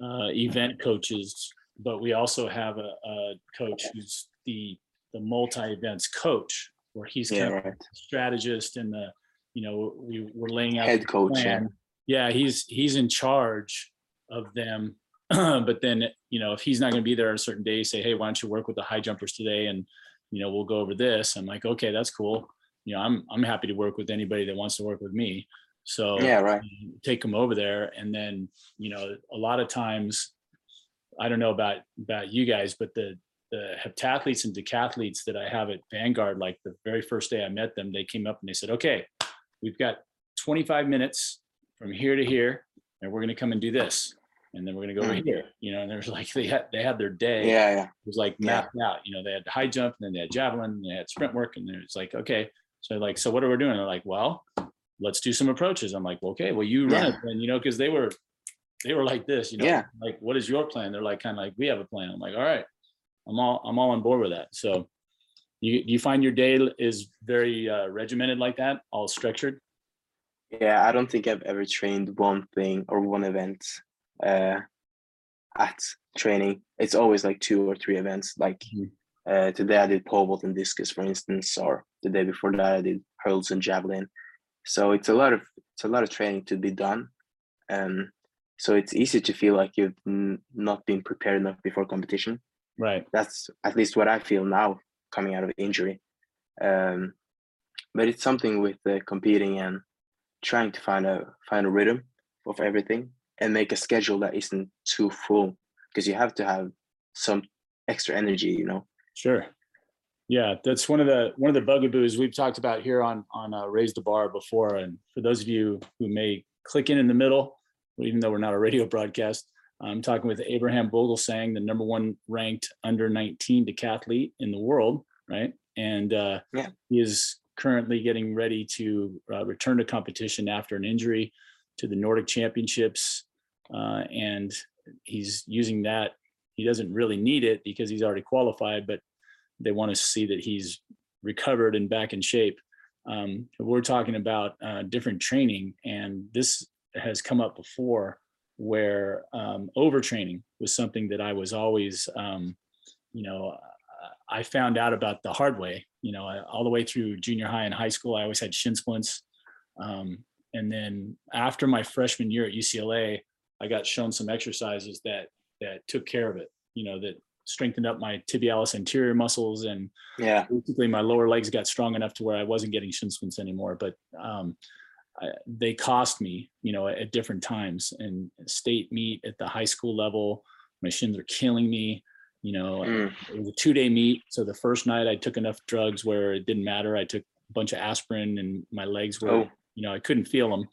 [SPEAKER 1] uh, event coaches, but we also have a, a coach who's the the multi events coach, where he's
[SPEAKER 2] Yeah,
[SPEAKER 1] kind of
[SPEAKER 2] right.
[SPEAKER 1] strategist and the, you know, we we're laying out
[SPEAKER 2] Head coach. Yeah.
[SPEAKER 1] Yeah, he's he's in charge of them. but then, you know, if he's not going to be there on a certain day, say, hey, why don't you work with the high jumpers today, and you know, we'll go over this. I'm like, okay, that's cool. You know, I'm I'm happy to work with anybody that wants to work with me. So
[SPEAKER 2] Yeah, right.
[SPEAKER 1] take them over there, and then you know, a lot of times, I don't know about about you guys, but the the heptathletes and decathletes that I have at Vanguard, like the very first day I met them, they came up and they said, okay, we've got 25 minutes from here to here, and we're going to come and do this. And then we're going to go over
[SPEAKER 2] Mm.
[SPEAKER 1] here, you know, and there's like, they had, they had their day.
[SPEAKER 2] Yeah, yeah.
[SPEAKER 1] It was like
[SPEAKER 2] Yeah.
[SPEAKER 1] mapped out, you know, they had high jump and then they had javelin, and they had sprint work. And then it's like, okay. So like, so what are we doing? They're like, well, let's do some approaches. I'm like, well, okay, well, you run
[SPEAKER 2] Yeah.
[SPEAKER 1] it then, you know, cause they were, they were like this, you know,
[SPEAKER 2] Yeah.
[SPEAKER 1] like, what is your plan? They're like, kind of like, we have a plan. I'm like, all right, I'm all, I'm all on board with that. So you, do you find your day is very uh, regimented like that, all structured?
[SPEAKER 2] Yeah, I don't think I've ever trained one thing or one event uh, at training. It's always like two or three events. Like
[SPEAKER 1] Mhm.
[SPEAKER 2] uh, today I did pole vault and discus, for instance, or the day before that I did hurls and javelin. So it's a lot of it's a lot of training to be done. Um, so it's easy to feel like you've n- not been prepared enough before competition.
[SPEAKER 1] Right.
[SPEAKER 2] That's at least what I feel now coming out of injury. Um, but it's something with uh, competing and trying to find a find a rhythm of everything and make a schedule that isn't too full because you have to have some extra energy, you know.
[SPEAKER 1] Sure. Yeah, that's one of the one of the bugaboos we've talked about here on on uh, Raise the Bar before. And for those of you who may click in in the middle, even though we're not a radio broadcast, I'm talking with Abraham Vogelsang, the number one ranked under 19 decathlete in the world, right? And uh,
[SPEAKER 2] Yeah.
[SPEAKER 1] he is currently getting ready to uh, return to competition after an injury to the Nordic Championships, uh, and he's using that. He doesn't really need it because he's already qualified, but they want to see that he's recovered and back in shape. um, we're talking about uh, different training, and this has come up before, where um, overtraining was something that I was always, um, you know, I found out about the hard way. You know, all the way through junior high and high school, I always had shin splints. Um, and then after my freshman year at UCLA, I got shown some exercises that that took care of it. You know, that strengthened up my tibialis anterior muscles and
[SPEAKER 2] Yeah.
[SPEAKER 1] basically my lower legs got strong enough to where I wasn't getting shin splints anymore. But um, I, they cost me, you know, at different times. And state meet at the high school level, my shins are killing me. You know,
[SPEAKER 2] Mm.
[SPEAKER 1] it was a two day meet. So the first night I took enough drugs where it didn't matter. I took a bunch of aspirin and my legs were,
[SPEAKER 2] Oh.
[SPEAKER 1] you know, I couldn't feel them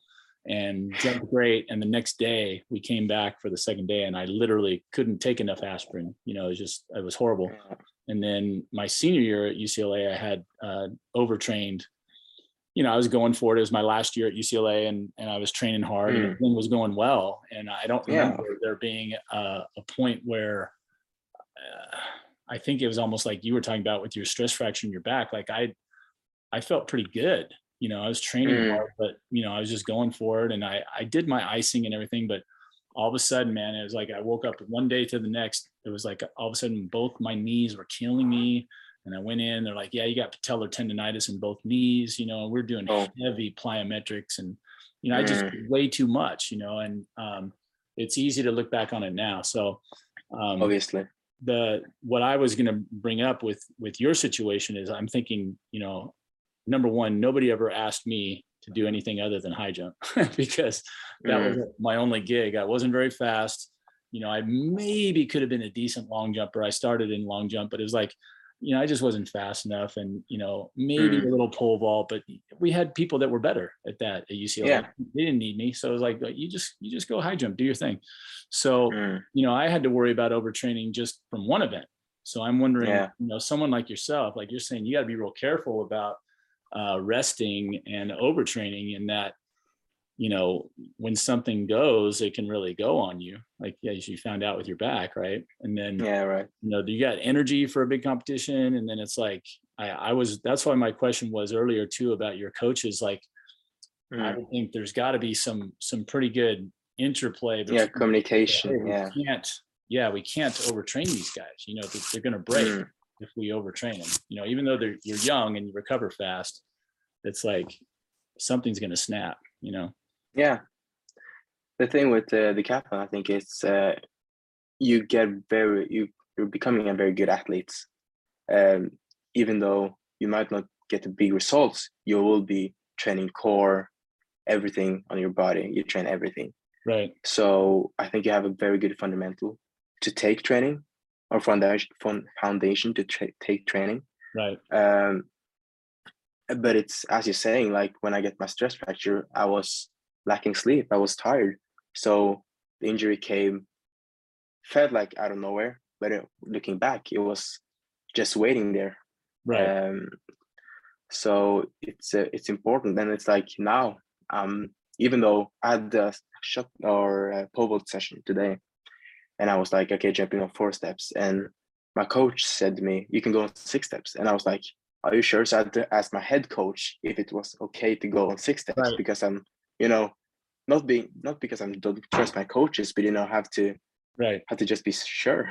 [SPEAKER 1] and jumped great. And the next day we came back for the second day and I literally couldn't take enough aspirin. You know, it was just, it was horrible. And then my senior year at UCLA, I had uh, overtrained. You know, I was going for it. It was my last year at UCLA, and and I was training hard, and
[SPEAKER 2] Mm.
[SPEAKER 1] everything was going well. And I don't
[SPEAKER 2] Yeah.
[SPEAKER 1] remember there being a, a point where uh, I think it was almost like you were talking about with your stress fracture in your back. Like I, I felt pretty good. You know, I was training
[SPEAKER 2] Mm.
[SPEAKER 1] hard, but you know, I was just going for it, and I I did my icing and everything, but all of a sudden, man, it was like I woke up one day to the next. It was like all of a sudden both my knees were killing me. And I went in, they're like, yeah, you got patellar tendonitis in both knees, you know, we're doing
[SPEAKER 2] Oh.
[SPEAKER 1] heavy plyometrics. And, you know, I just
[SPEAKER 2] Mm.
[SPEAKER 1] way too much, you know, and um, it's easy to look back on it now. So um,
[SPEAKER 2] Obviously.
[SPEAKER 1] the what I was going to bring up with with your situation is I'm thinking, you know, number one, nobody ever asked me to do anything other than high jump because that
[SPEAKER 2] Mm.
[SPEAKER 1] was my only gig. I wasn't very fast. You know, I maybe could have been a decent long jumper. I started in long jump, but it was like, you know, I just wasn't fast enough. And, you know, maybe
[SPEAKER 2] Mm.
[SPEAKER 1] a little pole vault, but we had people that were better at that at UCLA.
[SPEAKER 2] Yeah.
[SPEAKER 1] They didn't need me. So it was like, you just, you just go high jump, do your thing. So,
[SPEAKER 2] Mm.
[SPEAKER 1] you know, I had to worry about overtraining just from one event. So I'm wondering,
[SPEAKER 2] Yeah.
[SPEAKER 1] you know, someone like yourself, like you're saying, you got to be real careful about uh, resting and overtraining in that, you know, when something goes, it can really go on you. Like, yeah, you found out with your back, right? And then,
[SPEAKER 2] Yeah, right.
[SPEAKER 1] you know, you got energy for a big competition. And then it's like, I, I was, that's why my question was earlier too about your coaches. Like, I
[SPEAKER 2] Mm.
[SPEAKER 1] would think there's got to be some, some pretty good interplay.
[SPEAKER 2] Yeah, communication.
[SPEAKER 1] we
[SPEAKER 2] Yeah.
[SPEAKER 1] can't yeah we can't overtrain these guys you know they're, they're going to break
[SPEAKER 2] Mm.
[SPEAKER 1] If we overtrain them you know even though they're you're young and you recover fast it's like something's going to snap you know
[SPEAKER 2] Yeah. The thing with uh, the decathlon, I think it's uh, you get very you you're becoming a very good athlete. Um, even though you might not get the big results, you will be training core, everything on your body. You train everything.
[SPEAKER 1] right
[SPEAKER 2] So I think you have a very good fundamental to take training or foundation foundation to tra- take training.
[SPEAKER 1] right
[SPEAKER 2] Um, but it's as you're saying, like when I get my stress fracture, I was lacking sleep. I was tired. So the injury came, felt like out of nowhere. But it, looking back, it was just waiting there.
[SPEAKER 1] right
[SPEAKER 2] Um, so it's uh, it's important, and it's like now, um, even though I had the shot or uh, pole vault session today, and I was like, okay, jumping on four steps, and my coach said to me, "You can go on six steps," and I was like, "Are you sure?" So I had to ask my head coach if it was okay to go on six steps
[SPEAKER 1] Right.
[SPEAKER 2] because I'm, you know, not being not because I don't trust my coaches, but you know, have to
[SPEAKER 1] right
[SPEAKER 2] have to just be sure.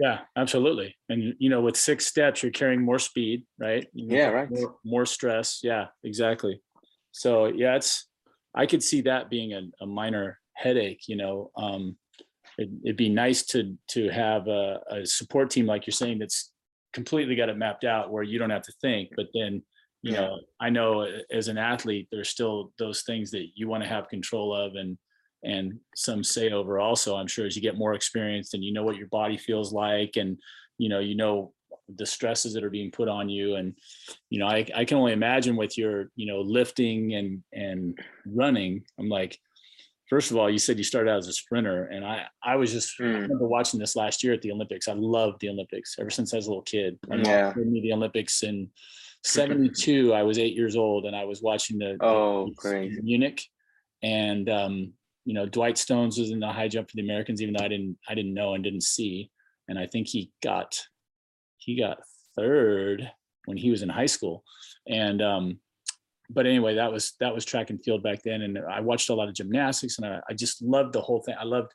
[SPEAKER 1] yeah absolutely and you know with six steps you're carrying more speed right You
[SPEAKER 2] Yeah, right.
[SPEAKER 1] more, more stress yeah exactly so yeah it's i could see that being a, a minor headache you know um it, it'd be nice to to have a, a support team like you're saying that's completely got it mapped out where you don't have to think but then you
[SPEAKER 2] Yeah.
[SPEAKER 1] know i know uh, as an athlete there's still those things that you want to have control of and and some say over also i'm sure as you get more experienced and you know what your body feels like and you know you know the stresses that are being put on you and you know i, I can only imagine with your you know lifting and and running i'm like first of all you said you started out as a sprinter and i i was just i
[SPEAKER 2] Mm.
[SPEAKER 1] remember watching this last year at the olympics i loved the olympics ever since i was a little kid mom
[SPEAKER 2] Yeah.
[SPEAKER 1] me the olympics in 72 i was eight years old and i was watching the the
[SPEAKER 2] Oh,
[SPEAKER 1] Olympics
[SPEAKER 2] great.
[SPEAKER 1] in munich and um you know dwight stones was in the high jump for the americans even though i didn't i didn't know and didn't see and i think he got he got third when he was in high school and um but anyway, that was that was track and field back then, and I watched a lot of gymnastics, and I, I just loved the whole thing. I loved.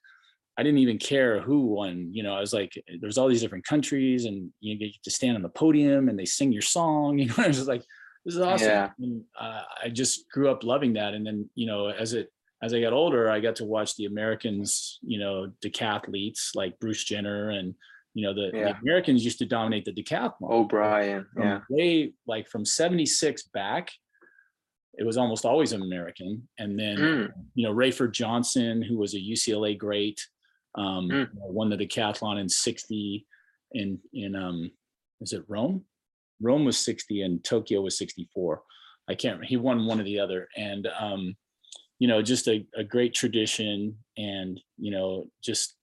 [SPEAKER 1] I didn't even care who won. You know, I was like, there's all these different countries, and you get to stand on the podium, and they sing your song. You know, I was just like, this is awesome.
[SPEAKER 2] Yeah.
[SPEAKER 1] And, uh, I just grew up loving that, and then you know, as it as I got older, I got to watch the Americans, you know, decathletes like Bruce Jenner, and you know, the, the Americans used to dominate the decathlon
[SPEAKER 2] O'Brien.
[SPEAKER 1] from
[SPEAKER 2] Yeah.
[SPEAKER 1] way like from 76 back it was almost always an american. And then
[SPEAKER 2] Mm,
[SPEAKER 1] you know rafer johnson who was a ucla great um
[SPEAKER 2] Mm.
[SPEAKER 1] won the decathlon in 60 in in um is it rome? Rome was 60 and tokyo was 64 i can't he won one or the other. And um you know just a, a great tradition and you know just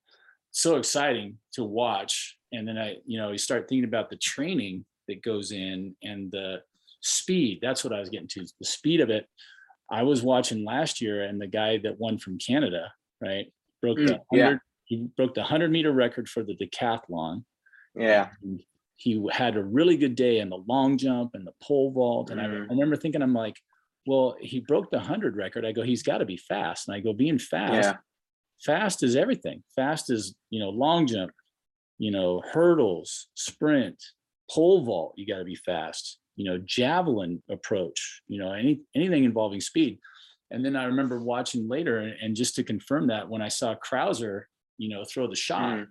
[SPEAKER 1] so exciting to watch. And then i you know you start thinking about the training that goes in and the speed that's what i was getting to the speed of it i was watching last year and the guy that won from canada right broke the
[SPEAKER 2] Mm, yeah.
[SPEAKER 1] 100 he broke the 100 meter record for the decathlon
[SPEAKER 2] yeah.
[SPEAKER 1] and he had a really good day in the long jump and the pole vault. And I,
[SPEAKER 2] Mhm.
[SPEAKER 1] I remember thinking, I'm like, well, he broke the 100 record. I go, he's got to be fast. And I go, being fast,
[SPEAKER 2] Yeah.
[SPEAKER 1] fast is everything. Fast is, you know, long jump, you know, hurdles, sprint, pole vault, you got to be fast, you know, javelin approach, you know, any anything involving speed. And then I remember watching later, and, and just to confirm that, when I saw Crouser, you know, throw the shot,
[SPEAKER 2] Mm,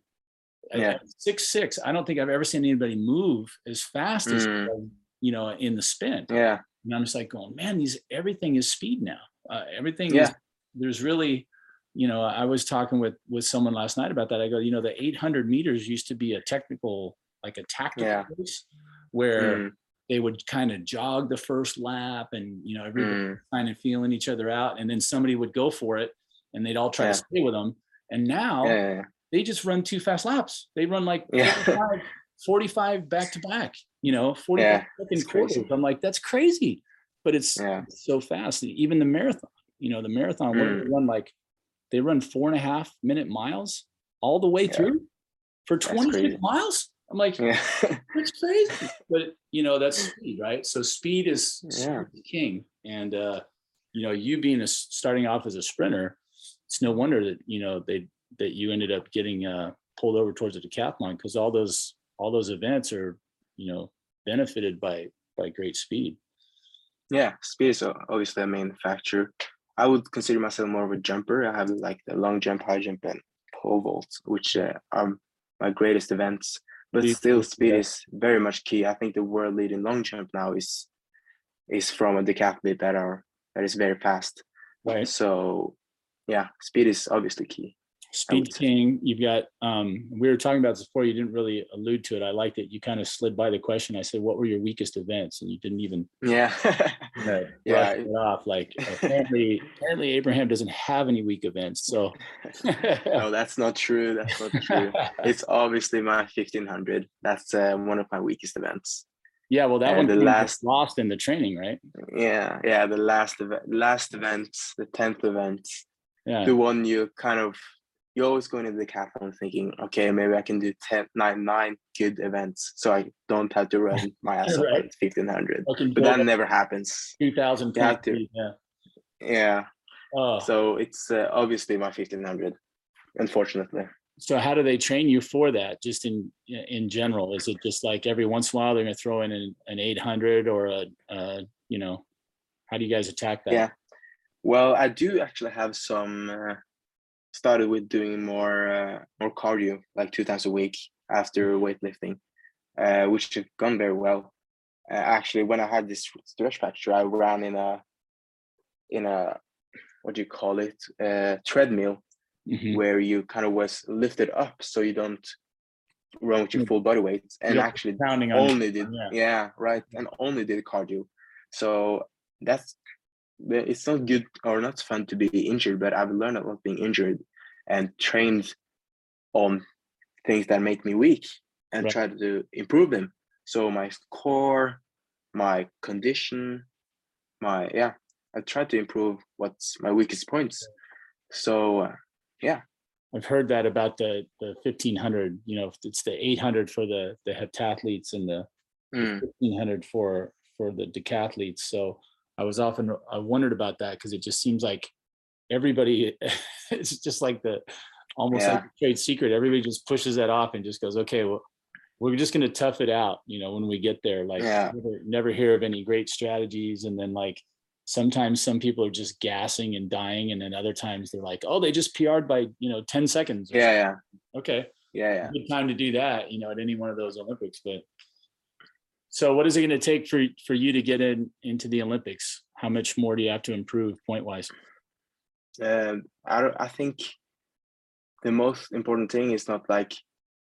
[SPEAKER 2] Yeah.
[SPEAKER 1] six six. I don't think I've ever seen anybody move as fast as
[SPEAKER 2] Mm.
[SPEAKER 1] does, you know in the spin.
[SPEAKER 2] Yeah.
[SPEAKER 1] And I'm just like going, man, these everything is speed now. Uh, everything is
[SPEAKER 2] Yeah.
[SPEAKER 1] there's really, you know, I was talking with with someone last night about that. I go, you know, the 800 meters used to be a technical, like a tactical
[SPEAKER 2] Yeah.
[SPEAKER 1] race where
[SPEAKER 2] Mm,
[SPEAKER 1] they would kind of jog the first lap and you know everybody
[SPEAKER 2] mm,
[SPEAKER 1] kind of feeling each other out, and then somebody would go for it, and they'd all try
[SPEAKER 2] Yeah.
[SPEAKER 1] to stay with them. And now
[SPEAKER 2] yeah.
[SPEAKER 1] they just run two fast laps. They run like
[SPEAKER 2] Yeah.
[SPEAKER 1] 45, 45 back to back, you know, 45
[SPEAKER 2] Yeah,
[SPEAKER 1] second quarters.
[SPEAKER 2] crazy.
[SPEAKER 1] I'm like, that's crazy. But it's so fast. Even the marathon, you know, the marathon,
[SPEAKER 2] Mm.
[SPEAKER 1] run like they run four and a half minute miles all the way through for
[SPEAKER 2] That's
[SPEAKER 1] 26 miles. I'm like,
[SPEAKER 2] Yeah.
[SPEAKER 1] that's crazy. But you know, that's speed, right? So speed is
[SPEAKER 2] Yeah.
[SPEAKER 1] king. And uh, you know, you being a starting off as a sprinter, it's no wonder that you know they that you ended up getting uh pulled over towards the decathlon because all those all those events are, you know, benefited by by great speed.
[SPEAKER 2] yeah. Speed is obviously a main factor. I would consider myself more of a jumper. I have like the long jump, high jump, and pole vault, which uh, are my greatest events. But still, speed is very much key. I think the world leading long jump now is is from a decathlete that are that is very fast.
[SPEAKER 1] Right.
[SPEAKER 2] So, yeah, speed is obviously key.
[SPEAKER 1] Speed. King, you've got um we were talking about this before, you didn't really allude to it. I liked it. You kind of slid by the question. I said, what were your weakest events? And you didn't even
[SPEAKER 2] Yeah.
[SPEAKER 1] uh,
[SPEAKER 2] Yeah,
[SPEAKER 1] it off. Like apparently, apparently Abraham doesn't have any weak events. So
[SPEAKER 2] no, that's not true. That's not true. it's obviously my 1500. That's uh, one of my weakest events.
[SPEAKER 1] yeah, well, that
[SPEAKER 2] And
[SPEAKER 1] one
[SPEAKER 2] the last-
[SPEAKER 1] lost in the training, right?
[SPEAKER 2] Yeah, yeah. The last event, last event, the tenth event,
[SPEAKER 1] Yeah.
[SPEAKER 2] the one you kind of you always going into the decathlon thinking, okay, maybe I can do 10, nine, nine good events, so I don't have to run my ass off
[SPEAKER 1] Right.
[SPEAKER 2] at 1500. But that never happens.
[SPEAKER 1] 2000
[SPEAKER 2] You have to-
[SPEAKER 1] Yeah.
[SPEAKER 2] Yeah.
[SPEAKER 1] Oh, so,
[SPEAKER 2] it's uh, obviously my 1500. Unfortunately.
[SPEAKER 1] So how do they train you for that? Just in in general, is it just like every once in a while they're going to throw in an, an 800 or a, uh, you know, how do you guys attack that?
[SPEAKER 2] Yeah. Well, I do actually have some. Uh, started with doing more uh, more cardio, like two times a week after weightlifting, uh, which have gone very well. Uh, actually, when I had this stretch fracture, I ran in a in a what do you call it uh, treadmill
[SPEAKER 1] Mhm.
[SPEAKER 2] where you kind of was lifted up so you don't run with your
[SPEAKER 1] Mm.
[SPEAKER 2] full body weight and
[SPEAKER 1] Yeah,
[SPEAKER 2] actually
[SPEAKER 1] Pounding on
[SPEAKER 2] only did
[SPEAKER 1] yeah.
[SPEAKER 2] yeah. right and only did cardio so that's it's not good or not fun to be injured but i've learned a lot being injured and trained on things that make me weak and
[SPEAKER 1] Right.
[SPEAKER 2] try to improve them so my core my condition my yeah i try to improve what's my weakest points so uh,
[SPEAKER 1] I've heard that about the the 1500. You know, it's the 800 for the the heptathletes and the
[SPEAKER 2] mm,
[SPEAKER 1] 1500 for for the decathletes. So I was often, I wondered about that because it just seems like everybody, it's just like the, almost like a trade secret. Everybody just pushes that off and just goes, okay, well, we're just gonna tough it out, you know, when we get there, like
[SPEAKER 2] Yeah.
[SPEAKER 1] never, never hear of any great strategies. And then like, sometimes some people are just gassing and dying. And then other times they're like, oh, they just PR'd by, you know, 10 seconds.
[SPEAKER 2] Yeah,
[SPEAKER 1] something."
[SPEAKER 2] yeah,
[SPEAKER 1] Okay
[SPEAKER 2] yeah, yeah.
[SPEAKER 1] good time to do that, you know, at any one of those Olympics, but. So what is it gonna take for, for you to get in, into the Olympics? How much more do you have to improve point wise?
[SPEAKER 2] Um, I don't, I think the most important thing is not like,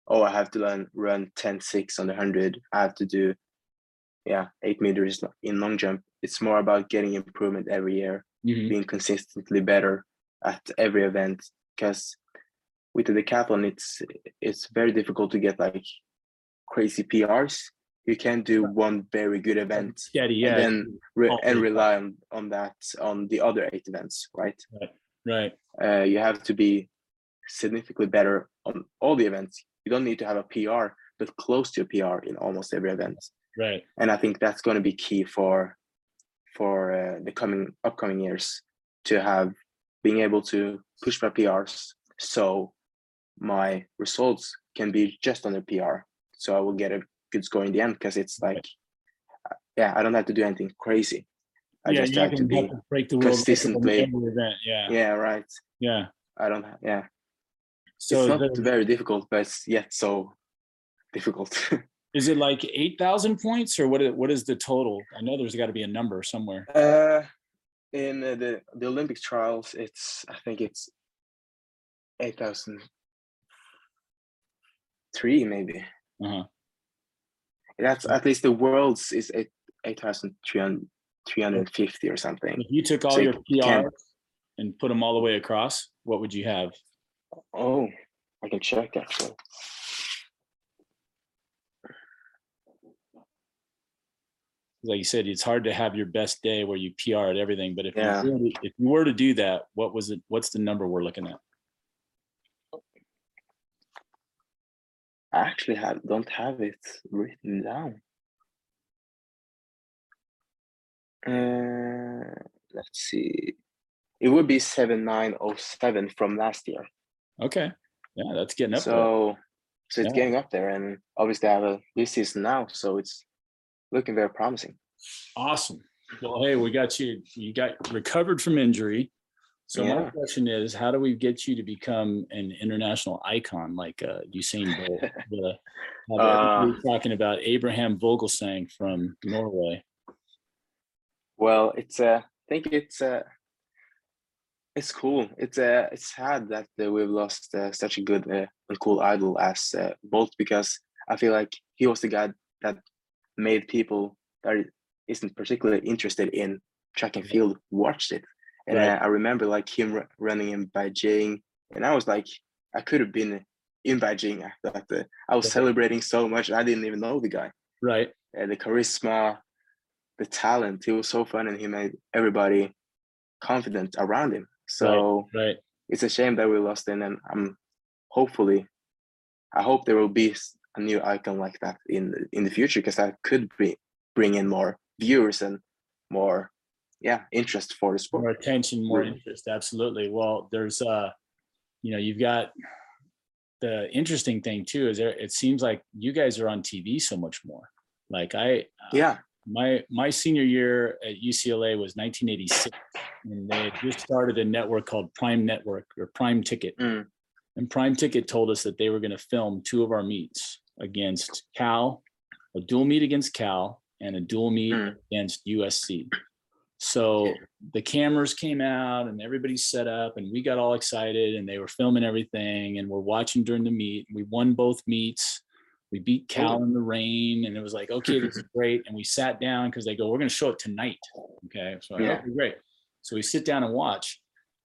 [SPEAKER 2] oh, I have to learn run 10 6 on the 100. I have to do, yeah, eight meters in long jump. It's more about getting improvement every year,
[SPEAKER 1] Mhm,
[SPEAKER 2] being consistently better at every event. Because with the decathlon, it's it's very difficult to get like crazy PRs. You can't do one very good event
[SPEAKER 1] Steady, yeah,
[SPEAKER 2] and then re- and rely on, on that on the other eight events, right?
[SPEAKER 1] right,
[SPEAKER 2] uh, you have to be significantly better on all the events. You don't need to have a PR, but close to a PR in almost every event.
[SPEAKER 1] right,
[SPEAKER 2] And I think that's going to be key for for uh, the coming upcoming years to have being able to push my PRs so my results can be just on the PR. So I will get a good score in the end because it's like, yeah, I don't have to do anything crazy. I
[SPEAKER 1] yeah,
[SPEAKER 2] just have to be,
[SPEAKER 1] break the
[SPEAKER 2] consistently-
[SPEAKER 1] yeah,
[SPEAKER 2] yeah, right.
[SPEAKER 1] yeah.
[SPEAKER 2] I don't, yeah.
[SPEAKER 1] So
[SPEAKER 2] it's not
[SPEAKER 1] the-
[SPEAKER 2] very difficult, but it's yet so difficult.
[SPEAKER 1] is it like eight thousand points or what? What is the total? I know there's gotta be a number somewhere.
[SPEAKER 2] uh, in the the Olympic trials, it's I think it's eight thousand three maybe.
[SPEAKER 1] Uh-huh.
[SPEAKER 2] That's at least the world's is eight eight thousand three hundred three hundred and fifty or something.
[SPEAKER 1] If you took all
[SPEAKER 2] So
[SPEAKER 1] your
[SPEAKER 2] you can-
[SPEAKER 1] and put them all the way across, what would you have?
[SPEAKER 2] Oh, I can check actually.
[SPEAKER 1] like you said, it's hard to have your best day where you PR at everything. But if
[SPEAKER 2] Yeah.
[SPEAKER 1] you were to, if you were to do that, what was it? What's the number we're looking at?
[SPEAKER 2] I actually have don't have it written down. Uh, let's see. It would be seven nine oh seven from last year.
[SPEAKER 1] Okay, yeah, that's getting up. there.
[SPEAKER 2] So, so it's
[SPEAKER 1] Yeah.
[SPEAKER 2] getting up there, and obviously I have a this season now, so it's looking very promising.
[SPEAKER 1] Awesome. Well, hey, we got you. You got recovered from injury. So my question is, how do we get you to become an international icon like uh, Usain Bolt? The,
[SPEAKER 2] Uh,
[SPEAKER 1] everybody talking about Abraham Vogelsang from Norway.
[SPEAKER 2] Well, it's uh, I think it's uh, it's cool. It's uh, it's sad that uh, we've lost uh, such a good uh, and cool idol as uh, Bolt because I feel like he was the guy that made people that isn't particularly interested in track and field watched it. And
[SPEAKER 1] Right.
[SPEAKER 2] uh, I remember like him ru- running in Beijing, and I was like, I could have been in Beijing that. uh, I was
[SPEAKER 1] Right.
[SPEAKER 2] celebrating so much. I didn't even know the guy
[SPEAKER 1] Right.
[SPEAKER 2] uh, the charisma, the talent. He was so fun, and he made everybody confident around him. So
[SPEAKER 1] Right.
[SPEAKER 2] it's a shame that we lost him, and I'm hopefully, I hope there will be a new icon like that in the- in the future because that could bring bring in more viewers and more, yeah, interest for the sport.
[SPEAKER 1] more attention, more interest. Absolutely. Well, there's uh, you know, you've got the interesting thing too is there it seems like you guys are on TV so much more. Like I uh,
[SPEAKER 2] Yeah,
[SPEAKER 1] my my senior year at UCLA was 1986 and they just started a network called Prime Network or Prime Ticket.
[SPEAKER 2] Mm.
[SPEAKER 1] And Prime Ticket told us that they were going to film two of our meets against Cal, a dual meet against Cal and a dual meet
[SPEAKER 2] Mm.
[SPEAKER 1] against USC. So the cameras came out and everybody's set up and we got all excited and they were filming everything and we're watching during the meet. We won both meets. We beat Cal
[SPEAKER 2] Oh.
[SPEAKER 1] in the rain and it was like, okay, this is great. And we sat down because they go, we're going to show it tonight. Okay. So
[SPEAKER 2] Yeah.
[SPEAKER 1] okay, great. So we sit down and watch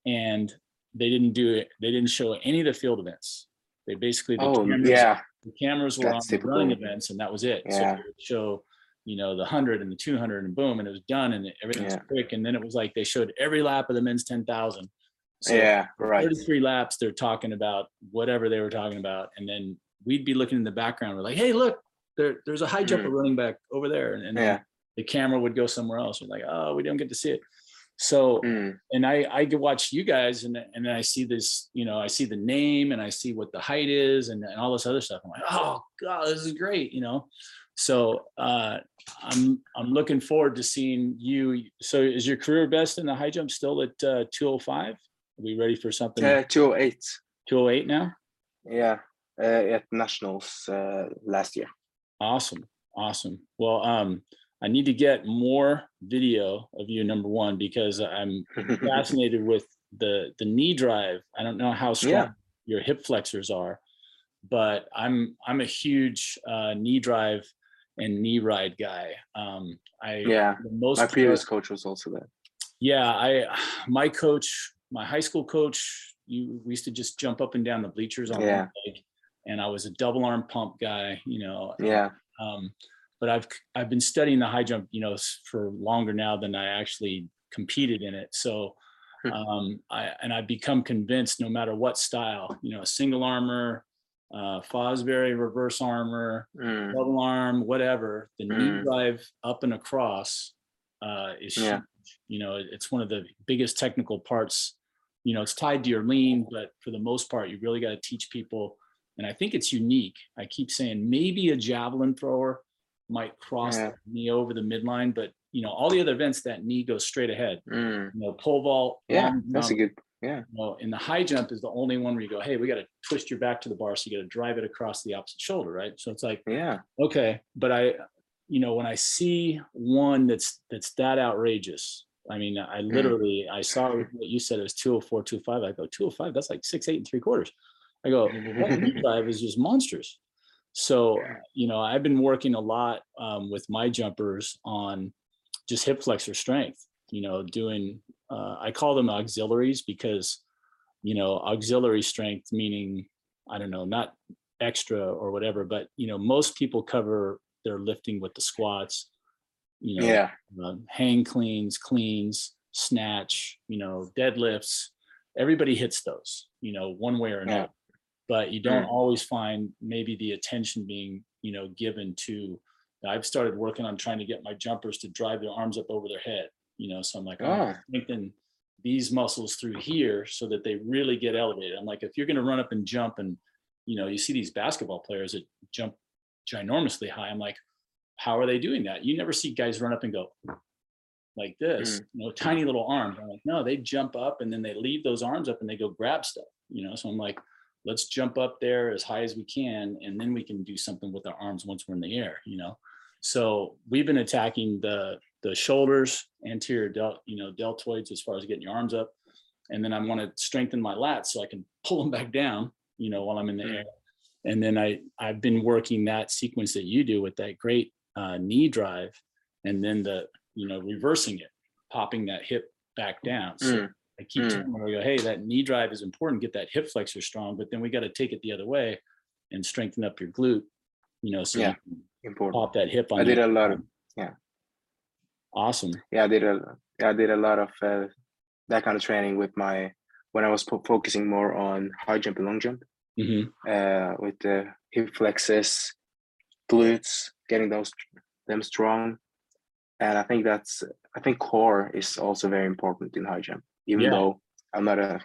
[SPEAKER 1] and they didn't do it. They didn't show any of the field events. They basically, the
[SPEAKER 2] oh
[SPEAKER 1] cameras,
[SPEAKER 2] yeah,
[SPEAKER 1] the cameras were on
[SPEAKER 2] That's
[SPEAKER 1] the running events and that was it. So
[SPEAKER 2] Yeah.
[SPEAKER 1] they show, you know, the hundred and the 200 and boom, and it was done and everything was quick. And then it was like, they showed every lap of the men's 10,000. So
[SPEAKER 2] yeah, right.
[SPEAKER 1] 33 laps, they're talking about whatever they were talking about. And then we'd be looking in the background. We're like, hey, look, there, there's a high jumper running back over there. And, and
[SPEAKER 2] Mm. Yeah.
[SPEAKER 1] the camera would go somewhere else. We're like, oh, we don't get to see it. So
[SPEAKER 2] Mm,
[SPEAKER 1] and I I could watch you guys and and then I see this, you know, I see the name and I see what the height is and, and all this other stuff. I'm like, oh god, this is great, you know. So uh I'm I'm looking forward to seeing you. So is your career best in the high jump still at uh 205? Are we ready for something
[SPEAKER 2] uh, 208.
[SPEAKER 1] 208 now?
[SPEAKER 2] Yeah, uh, at nationals uh, last year.
[SPEAKER 1] Awesome. Awesome. Well, um, I need to get more video of you, number one, because I'm fascinated with the the knee drive. I don't know how strong
[SPEAKER 2] Yeah.
[SPEAKER 1] your hip flexors are, but I'm I'm a huge uh, knee drive and knee ride guy. Um, I
[SPEAKER 2] yeah,
[SPEAKER 1] the most
[SPEAKER 2] my previous coach was also that.
[SPEAKER 1] yeah, I my coach, my high school coach, you we used to just jump up and down the bleachers on
[SPEAKER 2] Yeah.
[SPEAKER 1] one leg, and I was a double arm pump guy, you know.
[SPEAKER 2] Yeah,
[SPEAKER 1] Um, but I've I've been studying the high jump, you know, for longer now than I actually competed in it. So
[SPEAKER 2] Hmm.
[SPEAKER 1] um, I and I've become convinced no matter what style, you know, a single armor, uh, Fosbury reverse armor,
[SPEAKER 2] mm,
[SPEAKER 1] double arm, whatever, the knee
[SPEAKER 2] Mm.
[SPEAKER 1] drive up and across uh, is
[SPEAKER 2] yeah.
[SPEAKER 1] You know, it's one of the biggest technical parts. You know, it's tied to your lean, but for the most part, you really got to teach people. And I think it's unique. I keep saying maybe a javelin thrower might cross
[SPEAKER 2] Yeah.
[SPEAKER 1] the knee over the midline, but you know, all the other events that knee goes straight ahead.
[SPEAKER 2] mm.
[SPEAKER 1] You know, pole vault,
[SPEAKER 2] yeah,
[SPEAKER 1] long
[SPEAKER 2] that's a good. Yeah,
[SPEAKER 1] Well, in the high jump is the only one where you go, hey, we got to twist your back to the bar, so you got to drive it across the opposite shoulder, right? So it's like
[SPEAKER 2] yeah,
[SPEAKER 1] okay but i you know when i see one that's that's that outrageous i mean i literally i saw what you said it was 204 205 i go 205 that's like six eight and three quarters. I go that drive is just monstrous? So you know i've been working a lot um, with my jumpers on just hip flexor strength you know doing uh, i call them auxiliaries because you know auxiliary strength meaning i don't know not extra or whatever but you know most people cover their lifting with the squats you know
[SPEAKER 2] yeah,
[SPEAKER 1] um, hang cleans cleans snatch you know deadlifts everybody hits those you know one way or
[SPEAKER 2] Yeah.
[SPEAKER 1] another but you don't
[SPEAKER 2] Mm.
[SPEAKER 1] always find maybe the attention being you know given to i've started working on trying to get my jumpers to drive their arms up over their head you know so i'm like oh.
[SPEAKER 2] Ah.
[SPEAKER 1] strengthen these muscles through here so that they really get elevated. I'm like if you're going to run up and jump and you know you see these basketball players that jump ginormously high i'm like how are they doing that? You never see guys run up and go like this you know tiny little arms. I'm like no they jump up and then they leave those arms up and they go grab stuff you know? So i'm like let's jump up there as high as we can and then we can do something with our arms once we're in the air you know? So we've been attacking the the shoulders anterior del you know deltoids as far as getting your arms up and then i want to strengthen my lats so i can pull them back down you know while i'm in the
[SPEAKER 2] Mm.
[SPEAKER 1] air and then i i've been working that sequence that you do with that great uh, knee drive and then the you know reversing it popping that hip back down so
[SPEAKER 2] Mm.
[SPEAKER 1] I keep
[SPEAKER 2] Mm.
[SPEAKER 1] telling them, I go, hey, that knee drive is important. Get that hip flexor strong, but then we got to take it the other way and strengthen up your glute. You know, so
[SPEAKER 2] Yeah.
[SPEAKER 1] you
[SPEAKER 2] important.
[SPEAKER 1] pop that hip on.
[SPEAKER 2] I did a lot of
[SPEAKER 1] awesome.
[SPEAKER 2] yeah, I did a yeah, I did a lot of uh, that kind of training with my when I was po- focusing more on high jump and long jump
[SPEAKER 1] hmm
[SPEAKER 2] uh, with the hip flexes, glutes, getting those them strong, and I think that's I think core is also very important in high jump. Even
[SPEAKER 1] Yeah.
[SPEAKER 2] though I'm not a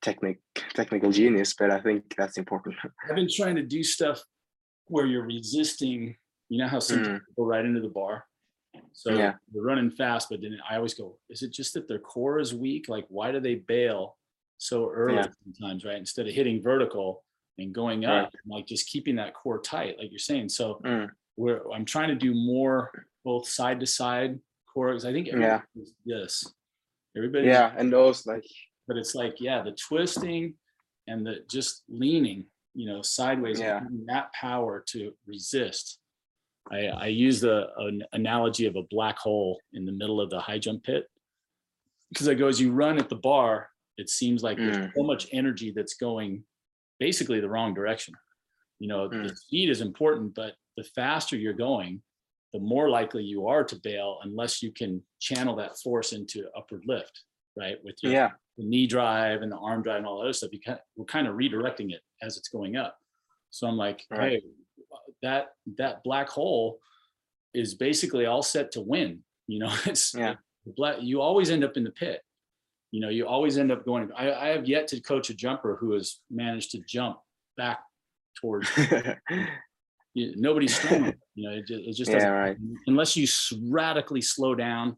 [SPEAKER 2] technic technical genius, but I think that's important.
[SPEAKER 1] I've been trying to do stuff where you're resisting. You know how some
[SPEAKER 2] Mm.
[SPEAKER 1] people go right into the bar. So
[SPEAKER 2] Yeah.
[SPEAKER 1] they're running fast, but then I always go, is it just that their core is weak? Like, why do they bail so early
[SPEAKER 2] Yeah.
[SPEAKER 1] sometimes, right? Instead of hitting vertical and going
[SPEAKER 2] Right.
[SPEAKER 1] up, like just keeping that core tight, like you're saying. So
[SPEAKER 2] Mm.
[SPEAKER 1] where I'm trying to do more both side to side core because I think
[SPEAKER 2] Yeah.
[SPEAKER 1] this. Everybody,
[SPEAKER 2] yeah, and those like
[SPEAKER 1] but it's like yeah, the twisting and the just leaning, you know, sideways,
[SPEAKER 2] Yeah.
[SPEAKER 1] that power to resist. I, I use the an analogy of a black hole in the middle of the high jump pit because I go as you run at the bar, it seems like there's
[SPEAKER 2] Mm.
[SPEAKER 1] so much energy that's going basically the wrong direction. You know, the
[SPEAKER 2] Mm.
[SPEAKER 1] speed is important, but the faster you're going, the more likely you are to bail unless you can channel that force into upward lift, right? With your
[SPEAKER 2] yeah,
[SPEAKER 1] the knee drive and the arm drive and all that other stuff. You kind we're kind of redirecting it as it's going up. So I'm like,
[SPEAKER 2] Right.
[SPEAKER 1] hey, that that black hole, is basically all set to win. You know, it's
[SPEAKER 2] Yeah.
[SPEAKER 1] you always end up in the pit. You know, you always end up going. I, I have yet to coach a jumper who has managed to jump back towards you- nobody's strong. You know, it just, it just
[SPEAKER 2] yeah,
[SPEAKER 1] doesn't
[SPEAKER 2] right.
[SPEAKER 1] unless you radically slow down,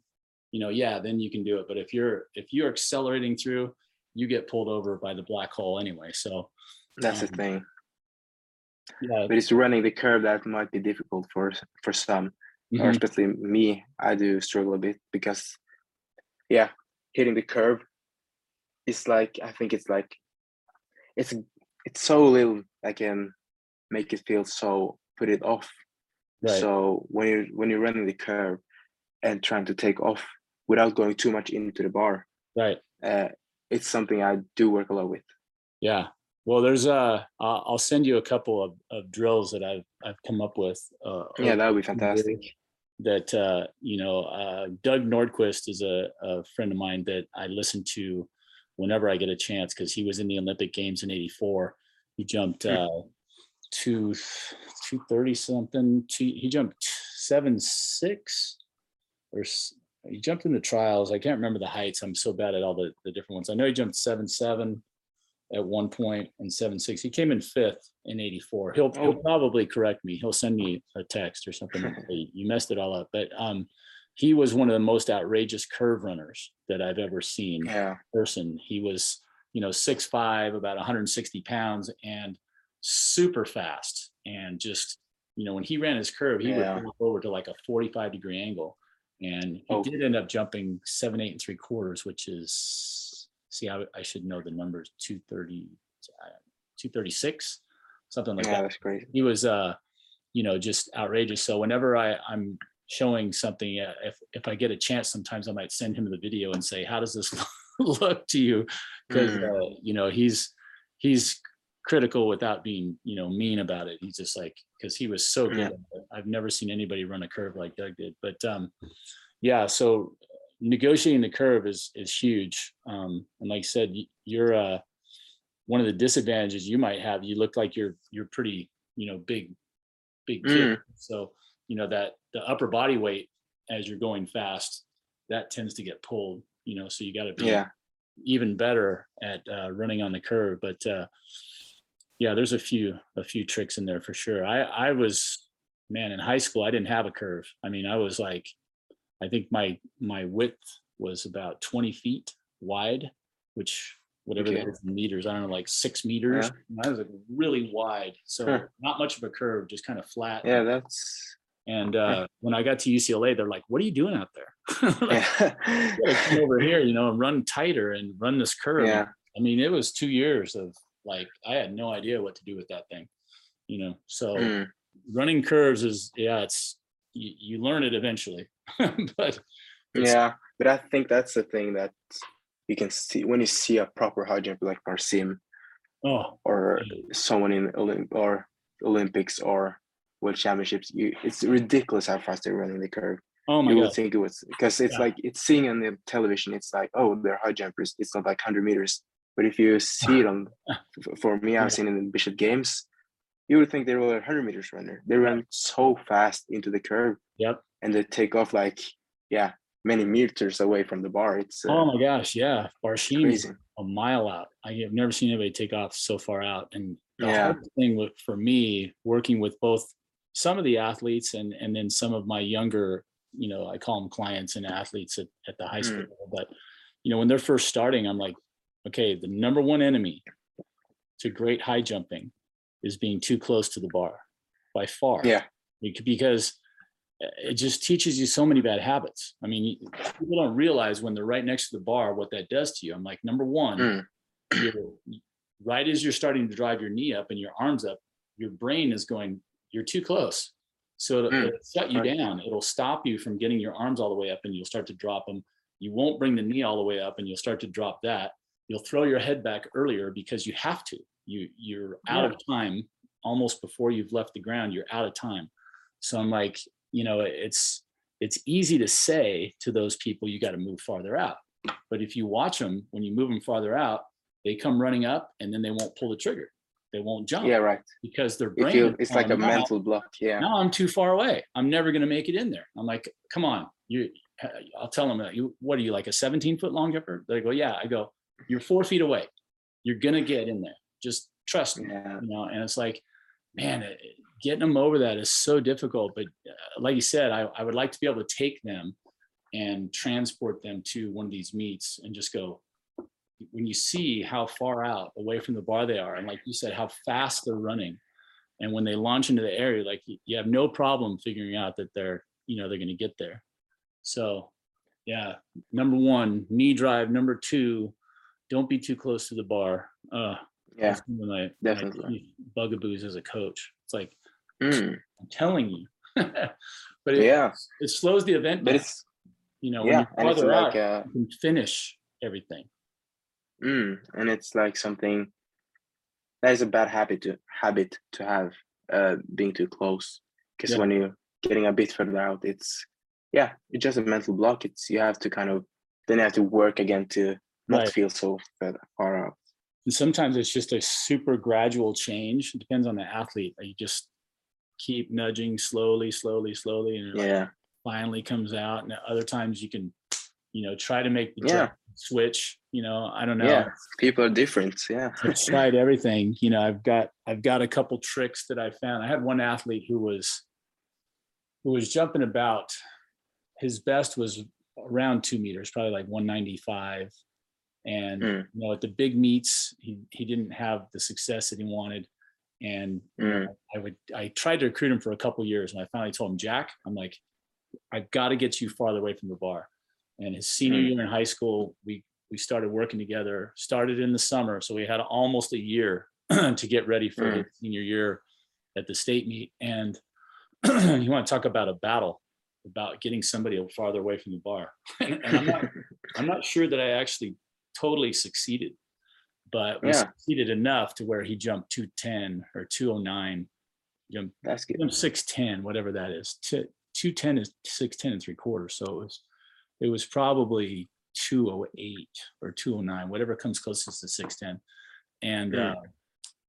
[SPEAKER 1] you know, yeah, then you can do it. But if you're if you're accelerating through, you get pulled over by the black hole anyway. So
[SPEAKER 2] That's the
[SPEAKER 1] Um,
[SPEAKER 2] thing.
[SPEAKER 1] Yeah,
[SPEAKER 2] But it's running the curve that might be difficult for for some, or
[SPEAKER 1] mhm,
[SPEAKER 2] especially me. I do struggle a bit because, yeah, hitting the curve is like I think it's like it's it's so little I can make it feel so put it off.
[SPEAKER 1] right,
[SPEAKER 2] So when you're when you're running the curve and trying to take off without going too much into the bar,
[SPEAKER 1] right,
[SPEAKER 2] uh, it's something I do work a lot with.
[SPEAKER 1] yeah. Well, there's uh, I'll I'll send you a couple of, of drills that I've I've come up with. Uh,
[SPEAKER 2] Yeah, that would be fantastic.
[SPEAKER 1] That uh, you know, uh, Doug Nordquist is a, a friend of mine that I listen to whenever I get a chance because he was in the Olympic Games in '84. He jumped
[SPEAKER 2] Hmm.
[SPEAKER 1] uh, two two thirty something. Two, he jumped seven six or he jumped in the trials. I can't remember the heights. I'm so bad at all the, the different ones. I know he jumped seven seven at one point in 76. He came in fifth in '84. He'll, he'll
[SPEAKER 2] Oh.
[SPEAKER 1] probably correct me. He'll send me a text or something. you messed it all up. But um, he was one of the most outrageous curve runners that I've ever seen
[SPEAKER 2] Yeah,
[SPEAKER 1] person. He was, you know, six five, about 160 pounds, and super fast. And just, you know, when he ran his curve, he
[SPEAKER 2] Yeah.
[SPEAKER 1] would go over to like a 45 degree angle. And he
[SPEAKER 2] Oh.
[SPEAKER 1] did end up jumping seven, eight, and three quarters, which is see, I, I should know the numbers 230, uh, 236, something like
[SPEAKER 2] yeah,
[SPEAKER 1] that
[SPEAKER 2] that's crazy.
[SPEAKER 1] he was uh you know just outrageous so whenever i i'm showing something uh, if if i get a chance sometimes i might send him the video and say how does this look to you because
[SPEAKER 2] Mm.
[SPEAKER 1] uh, you know he's he's critical without being you know mean about it he's just like because he was so good
[SPEAKER 2] Yeah.
[SPEAKER 1] i've never seen anybody run a curve like doug did but um yeah so negotiating the curve is is huge. Um and like i said you're uh one of the disadvantages you might have you look like you're you're pretty you know big big kid. So you know that the upper body weight as you're going fast that tends to get pulled you know so you got to be
[SPEAKER 2] Yeah,
[SPEAKER 1] even better at uh, running on the curve. But uh yeah there's a few a few tricks in there for sure. I i was man in high school i didn't have a curve. I mean i was like i think my my width was about 20 feet wide which whatever
[SPEAKER 2] Okay.
[SPEAKER 1] that is in meters i don't know like six meters? I was like really wide so
[SPEAKER 2] Huh.
[SPEAKER 1] not much of a curve just kind of flat.
[SPEAKER 2] Yeah, that's
[SPEAKER 1] and uh when i got to ucla they're like what are you doing out there? Like,
[SPEAKER 2] yeah,
[SPEAKER 1] "You come over here you know and run tighter and run this curve.
[SPEAKER 2] Yeah,
[SPEAKER 1] I mean, it was two years of like I had no idea what to do with that thing, you know. So
[SPEAKER 2] Mm,
[SPEAKER 1] running curves is yeah, it's you, you learn it eventually, but
[SPEAKER 2] yeah. But I think that's the thing that you can see when you see a proper high jumper like Barshim
[SPEAKER 1] oh
[SPEAKER 2] or
[SPEAKER 1] yeah,
[SPEAKER 2] someone in Olymp or Olympics or World Championships. You, it's ridiculous how fast they're running the curve.
[SPEAKER 1] oh my
[SPEAKER 2] you would
[SPEAKER 1] god,
[SPEAKER 2] think it was because it's
[SPEAKER 1] Yeah.
[SPEAKER 2] like it's seeing on the television. It's like oh, they're high jumpers. It's not like hundred meters. But if you see it on, for me, I've seen it in Bislett Games. You would think they were a hundred meters runner. They run so fast into the curve
[SPEAKER 1] yep.
[SPEAKER 2] And they take off like yeah, many meters away from the bar. It's uh,
[SPEAKER 1] Oh my gosh, yeah, Barshim is a mile out. I have never seen anybody take off so far out. And the
[SPEAKER 2] Yeah.
[SPEAKER 1] hardest thing with, for me, working with both some of the athletes and and then some of my younger, you know, I call them clients and athletes at, at the high school
[SPEAKER 2] Mm.
[SPEAKER 1] level. But you know, when they're first starting, I'm like, okay, the number one enemy to great high jumping is being too close to the bar by far.
[SPEAKER 2] Yeah,
[SPEAKER 1] because it just teaches you so many bad habits. I mean, people don't realize when they're right next to the bar what that does to you. I'm like, number one,
[SPEAKER 2] Mm.
[SPEAKER 1] right as you're starting to drive your knee up and your arms up, your brain is going, you're too close. So it'll,
[SPEAKER 2] Mm.
[SPEAKER 1] it'll shut you down. It'll stop you from getting your arms all the way up and you'll start to drop them. You won't bring the knee all the way up and you'll start to drop that. You'll throw your head back earlier because you have to. You you're out of time almost before you've left the ground. You're out of time. So I'm like, you know, it's it's easy to say to those people, you got to move farther out. But if you watch them, when you move them farther out, they come running up and then they won't pull the trigger. they won't jump
[SPEAKER 2] Yeah, right.
[SPEAKER 1] because their brain.
[SPEAKER 2] you, it's like a mental block. Yeah.
[SPEAKER 1] now I'm too far away. I'm never going to make it in there. I'm like, come on, you. Uh, I'll tell them, uh, you, what are you like a 17 foot long jumper? They go, yeah. I go, you're four feet away. You're gonna get in there. Just trust me.
[SPEAKER 2] Yeah.
[SPEAKER 1] You know, and it's like, man, it- getting them over that is so difficult. But uh, like you said, I, I would like to be able to take them and transport them to one of these meets and just go. When you see how far out away from the bar they are, and like you said, how fast they're running, and when they launch into the area, like you, have no problem figuring out that they're, you know, they're going to get there. So, yeah, number one, knee drive. Number two, don't be too close to the bar. Uh,
[SPEAKER 2] Yeah.
[SPEAKER 1] that's one of my, my
[SPEAKER 2] definitely.
[SPEAKER 1] chief bugaboos as a coach. It's like
[SPEAKER 2] Mm,
[SPEAKER 1] I'm telling you, but it,
[SPEAKER 2] yeah.
[SPEAKER 1] it slows the event.
[SPEAKER 2] But it's
[SPEAKER 1] you know, when
[SPEAKER 2] yeah,
[SPEAKER 1] you
[SPEAKER 2] and it's like
[SPEAKER 1] out,
[SPEAKER 2] uh,
[SPEAKER 1] you can finish everything.
[SPEAKER 2] mm, and it's like something that is a bad habit to habit to have uh being too close because
[SPEAKER 1] Yeah.
[SPEAKER 2] when you're getting a bit further out it's yeah it's just a mental block it's you have to kind of then you have to work again to not
[SPEAKER 1] Right.
[SPEAKER 2] feel so far, far out
[SPEAKER 1] And sometimes it's just a super gradual change. It depends on the athlete. You just keep nudging slowly, slowly, slowly, and it like
[SPEAKER 2] yeah
[SPEAKER 1] finally comes out. And other times you can, you know, try to make the
[SPEAKER 2] Yeah.
[SPEAKER 1] switch. You know, I don't know.
[SPEAKER 2] yeah people are different yeah
[SPEAKER 1] I've tried everything. You know, I've got I've got a couple tricks that I found. I had one athlete who was who was jumping about. His best was around two meters, probably like 195. And
[SPEAKER 2] Mm.
[SPEAKER 1] you know, at the big meets, he he didn't have the success that he wanted. And
[SPEAKER 2] Mm.
[SPEAKER 1] I would I tried to recruit him for a couple years, and I finally told him, Jack, I'm like, I've got to get you farther away from the bar. And his senior
[SPEAKER 2] Mm.
[SPEAKER 1] year in high school, we we started working together. Started in the summer, so we had almost a year to get ready for
[SPEAKER 2] Mm.
[SPEAKER 1] his senior year at the state meet. And you want to talk about a battle about getting somebody farther away from the bar. and I'm not I'm not sure that I actually totally succeeded, but we
[SPEAKER 2] Yeah.
[SPEAKER 1] succeeded enough to where he jumped 210 or 209. Jumped
[SPEAKER 2] that's good
[SPEAKER 1] I'm six ten, whatever that is. Two two ten is six ten and three quarters. So it was it was probably two oh eight or two oh nine, whatever comes closest to six ten. And
[SPEAKER 2] Mm.
[SPEAKER 1] uh,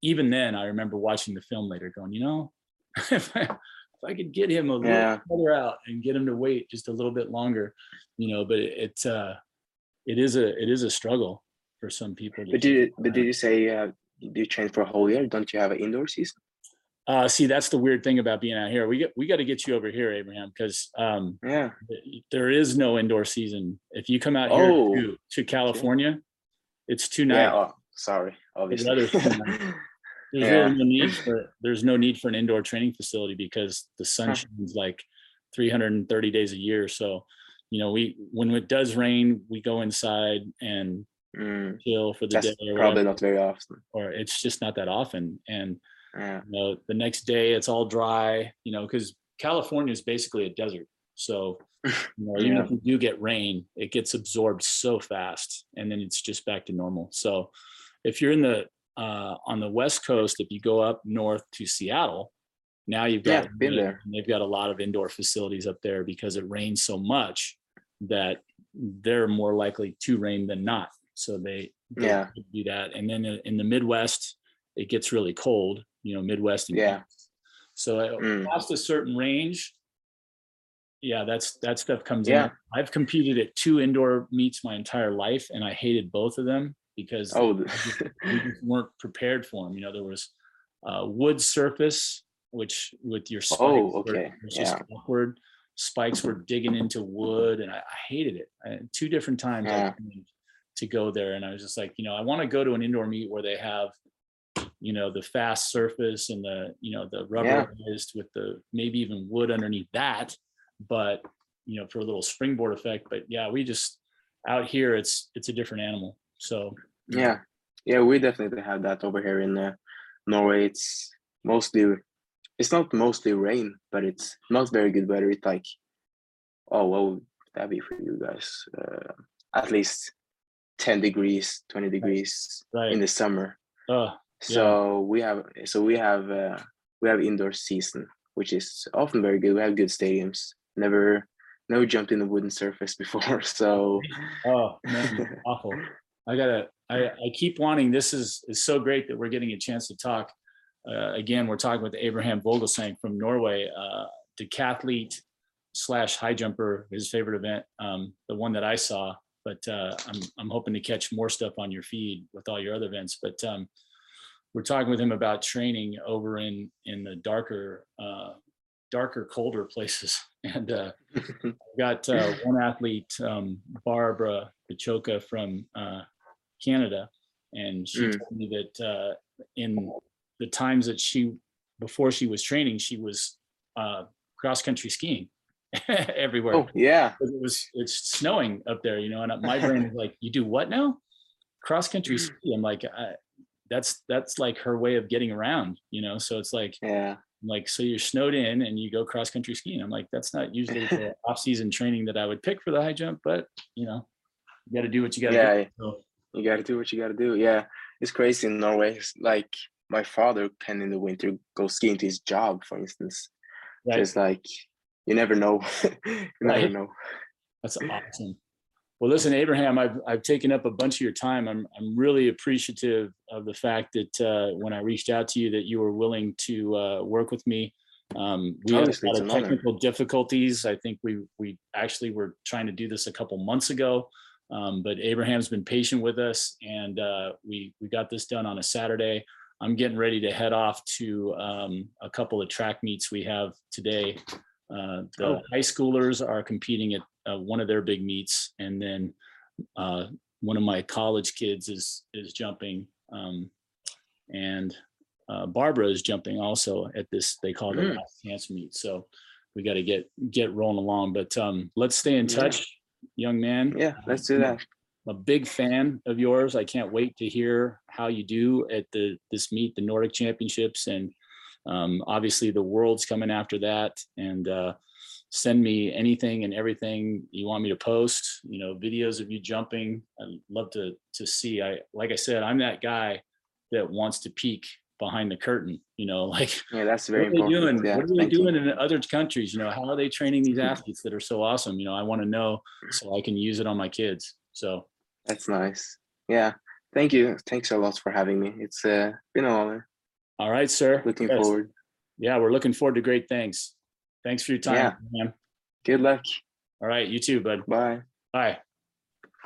[SPEAKER 1] even then, I remember watching the film later, going, you know, if I, if I could get him a little
[SPEAKER 2] Yeah.
[SPEAKER 1] further out and get him to wait just a little bit longer, you know, but it, it's uh, it is a it is a struggle for some people.
[SPEAKER 2] but did you, but did you say uh, do you train for a whole year don't you have an indoor season
[SPEAKER 1] Uh, see, that's the weird thing about being out here. We get we got to get you over here, Abraham, because um,
[SPEAKER 2] yeah
[SPEAKER 1] there is no indoor season. If you come out here
[SPEAKER 2] Oh.
[SPEAKER 1] to, to California, it's two
[SPEAKER 2] yeah oh, sorry obviously
[SPEAKER 1] There's
[SPEAKER 2] yeah.
[SPEAKER 1] really no need for there's no need for an indoor training facility because the sun shines like 330 days a year. So, you know, we when it does rain, we go inside and
[SPEAKER 2] Mm,
[SPEAKER 1] chill for the
[SPEAKER 2] that's
[SPEAKER 1] day or,
[SPEAKER 2] probably
[SPEAKER 1] whatever,
[SPEAKER 2] not very often
[SPEAKER 1] or it's just not that often. And
[SPEAKER 2] yeah
[SPEAKER 1] you know the next day it's all dry you know because california is basically a desert so you know, even
[SPEAKER 2] Yeah.
[SPEAKER 1] if you do get rain it gets absorbed so fast and then it's just back to normal so if you're in the uh, on the west coast if you go up north to seattle now you've got
[SPEAKER 2] Yeah, been there.
[SPEAKER 1] and they've got a lot of indoor facilities up there because it rains so much that they're more likely to rain than not so they, they
[SPEAKER 2] Yeah.
[SPEAKER 1] do that and then in in the midwest it gets really cold you know midwest and
[SPEAKER 2] Yeah.
[SPEAKER 1] east. so uh,
[SPEAKER 2] Mm.
[SPEAKER 1] past a certain range yeah that's that stuff comes
[SPEAKER 2] Yeah.
[SPEAKER 1] in i've competed at two indoor meets my entire life and i hated both of them because
[SPEAKER 2] oh
[SPEAKER 1] we just weren't prepared for them you know there was uh, wood surface which with your spikes
[SPEAKER 2] Oh,
[SPEAKER 1] were-
[SPEAKER 2] okay.
[SPEAKER 1] it was just awkward spikes were digging into wood and i, I hated it I, two different times I
[SPEAKER 2] Yeah.
[SPEAKER 1] To go there. And i was just like you know i want to go to an indoor meet where they have you know the fast surface and the you know the rubberized with the maybe even wood underneath that but you know for a little springboard effect. But yeah we just out here it's it's a different animal. So
[SPEAKER 2] yeah. Yeah. We definitely have that over here in uh, norway. It's mostly it's not mostly rain but it's not very good weather. It's like oh would that be for you guys? Uh, at least 10 degrees 20 degrees
[SPEAKER 1] right.
[SPEAKER 2] in the summer.
[SPEAKER 1] Uh,
[SPEAKER 2] so we have so we have uh, we have indoor season which is often very good. We have good stadiums. Never never jumped in a wooden surface before so.
[SPEAKER 1] Oh man, awful. I gotta I, I keep wanting, this is, is so great that we're getting a chance to talk. Uh, again, we're talking with Abraham Vogelsang from Norway, uh, decathlete slash high jumper, his favorite event, um, the one that I saw. But uh, I'm, I'm hoping to catch more stuff on your feed with all your other events. But um, we're talking with him about training over in, in the darker, uh, darker, colder places. And uh, I've got uh, one athlete, um, Barbara Pachoka from uh, Canada, and she
[SPEAKER 2] Mm.
[SPEAKER 1] told me that uh, in the times that she before she was training, she was uh, cross country skiing everywhere.
[SPEAKER 2] Oh yeah,
[SPEAKER 1] It was it's snowing up there, you know, and my brain is like, you do what now? Cross country mm. ski. I'm like, I, that's that's like her way of getting around, you know. So it's like
[SPEAKER 2] yeah,
[SPEAKER 1] like so you're snowed in and you go cross country skiing i'm like that's not usually the off season training that i would pick for the high jump but you know you got to do what you got to
[SPEAKER 2] Yeah,
[SPEAKER 1] do so,
[SPEAKER 2] you got to do what you got to do. Yeah, it's crazy in Norway. It's like my father can in the winter go skiing to his job, for instance.
[SPEAKER 1] right,
[SPEAKER 2] Just like you never know, you never
[SPEAKER 1] Right.
[SPEAKER 2] know.
[SPEAKER 1] that's awesome. Well listen abraham i've i've taken up a bunch of your time. I'm i'm really appreciative of the fact that uh, when i reached out to you that you were willing to uh, work with me. Um, we had a lot of
[SPEAKER 2] an honor.
[SPEAKER 1] technical difficulties. I think we we actually were trying to do this a couple months ago. Um, but abraham's been patient with us and uh, we we got this done on a saturday. I'm getting ready to head off to um, a couple of track meets we have today uh, the
[SPEAKER 2] Oh.
[SPEAKER 1] high schoolers are competing at uh, one of their big meets and then uh, one of my college kids is is jumping um, and uh, barbara is jumping also at this they call it the
[SPEAKER 2] Mm.
[SPEAKER 1] last chance meet so we got to get get rolling along but um, let's stay in
[SPEAKER 2] Yeah.
[SPEAKER 1] touch young man
[SPEAKER 2] Yeah, let's do that.
[SPEAKER 1] I'm a big fan of yours. I can't wait to hear how you do at the this meet, the Nordic Championships, and um, obviously the Worlds coming after that. And uh, send me anything and everything you want me to post. You know, videos of you jumping. I'd love to to see. I like I said, I'm that guy that wants to peek behind the curtain. You know, like
[SPEAKER 2] Yeah, that's
[SPEAKER 1] what
[SPEAKER 2] very
[SPEAKER 1] are they
[SPEAKER 2] important.
[SPEAKER 1] doing?
[SPEAKER 2] Yeah,
[SPEAKER 1] what are they
[SPEAKER 2] thank you.
[SPEAKER 1] doing in other countries? You know, how are they training these athletes that are so awesome? You know, I want to know so I can use it on my kids. So.
[SPEAKER 2] That's nice. Yeah, thank you. Thanks a lot for having me. It's uh, been an honor.
[SPEAKER 1] All right, sir.
[SPEAKER 2] Looking
[SPEAKER 1] Yes.
[SPEAKER 2] forward.
[SPEAKER 1] Yeah, we're looking forward to great things. Thanks for your time,
[SPEAKER 2] Yeah.
[SPEAKER 1] man.
[SPEAKER 2] Good luck.
[SPEAKER 1] All right, you too, bud.
[SPEAKER 2] Bye.
[SPEAKER 1] Bye.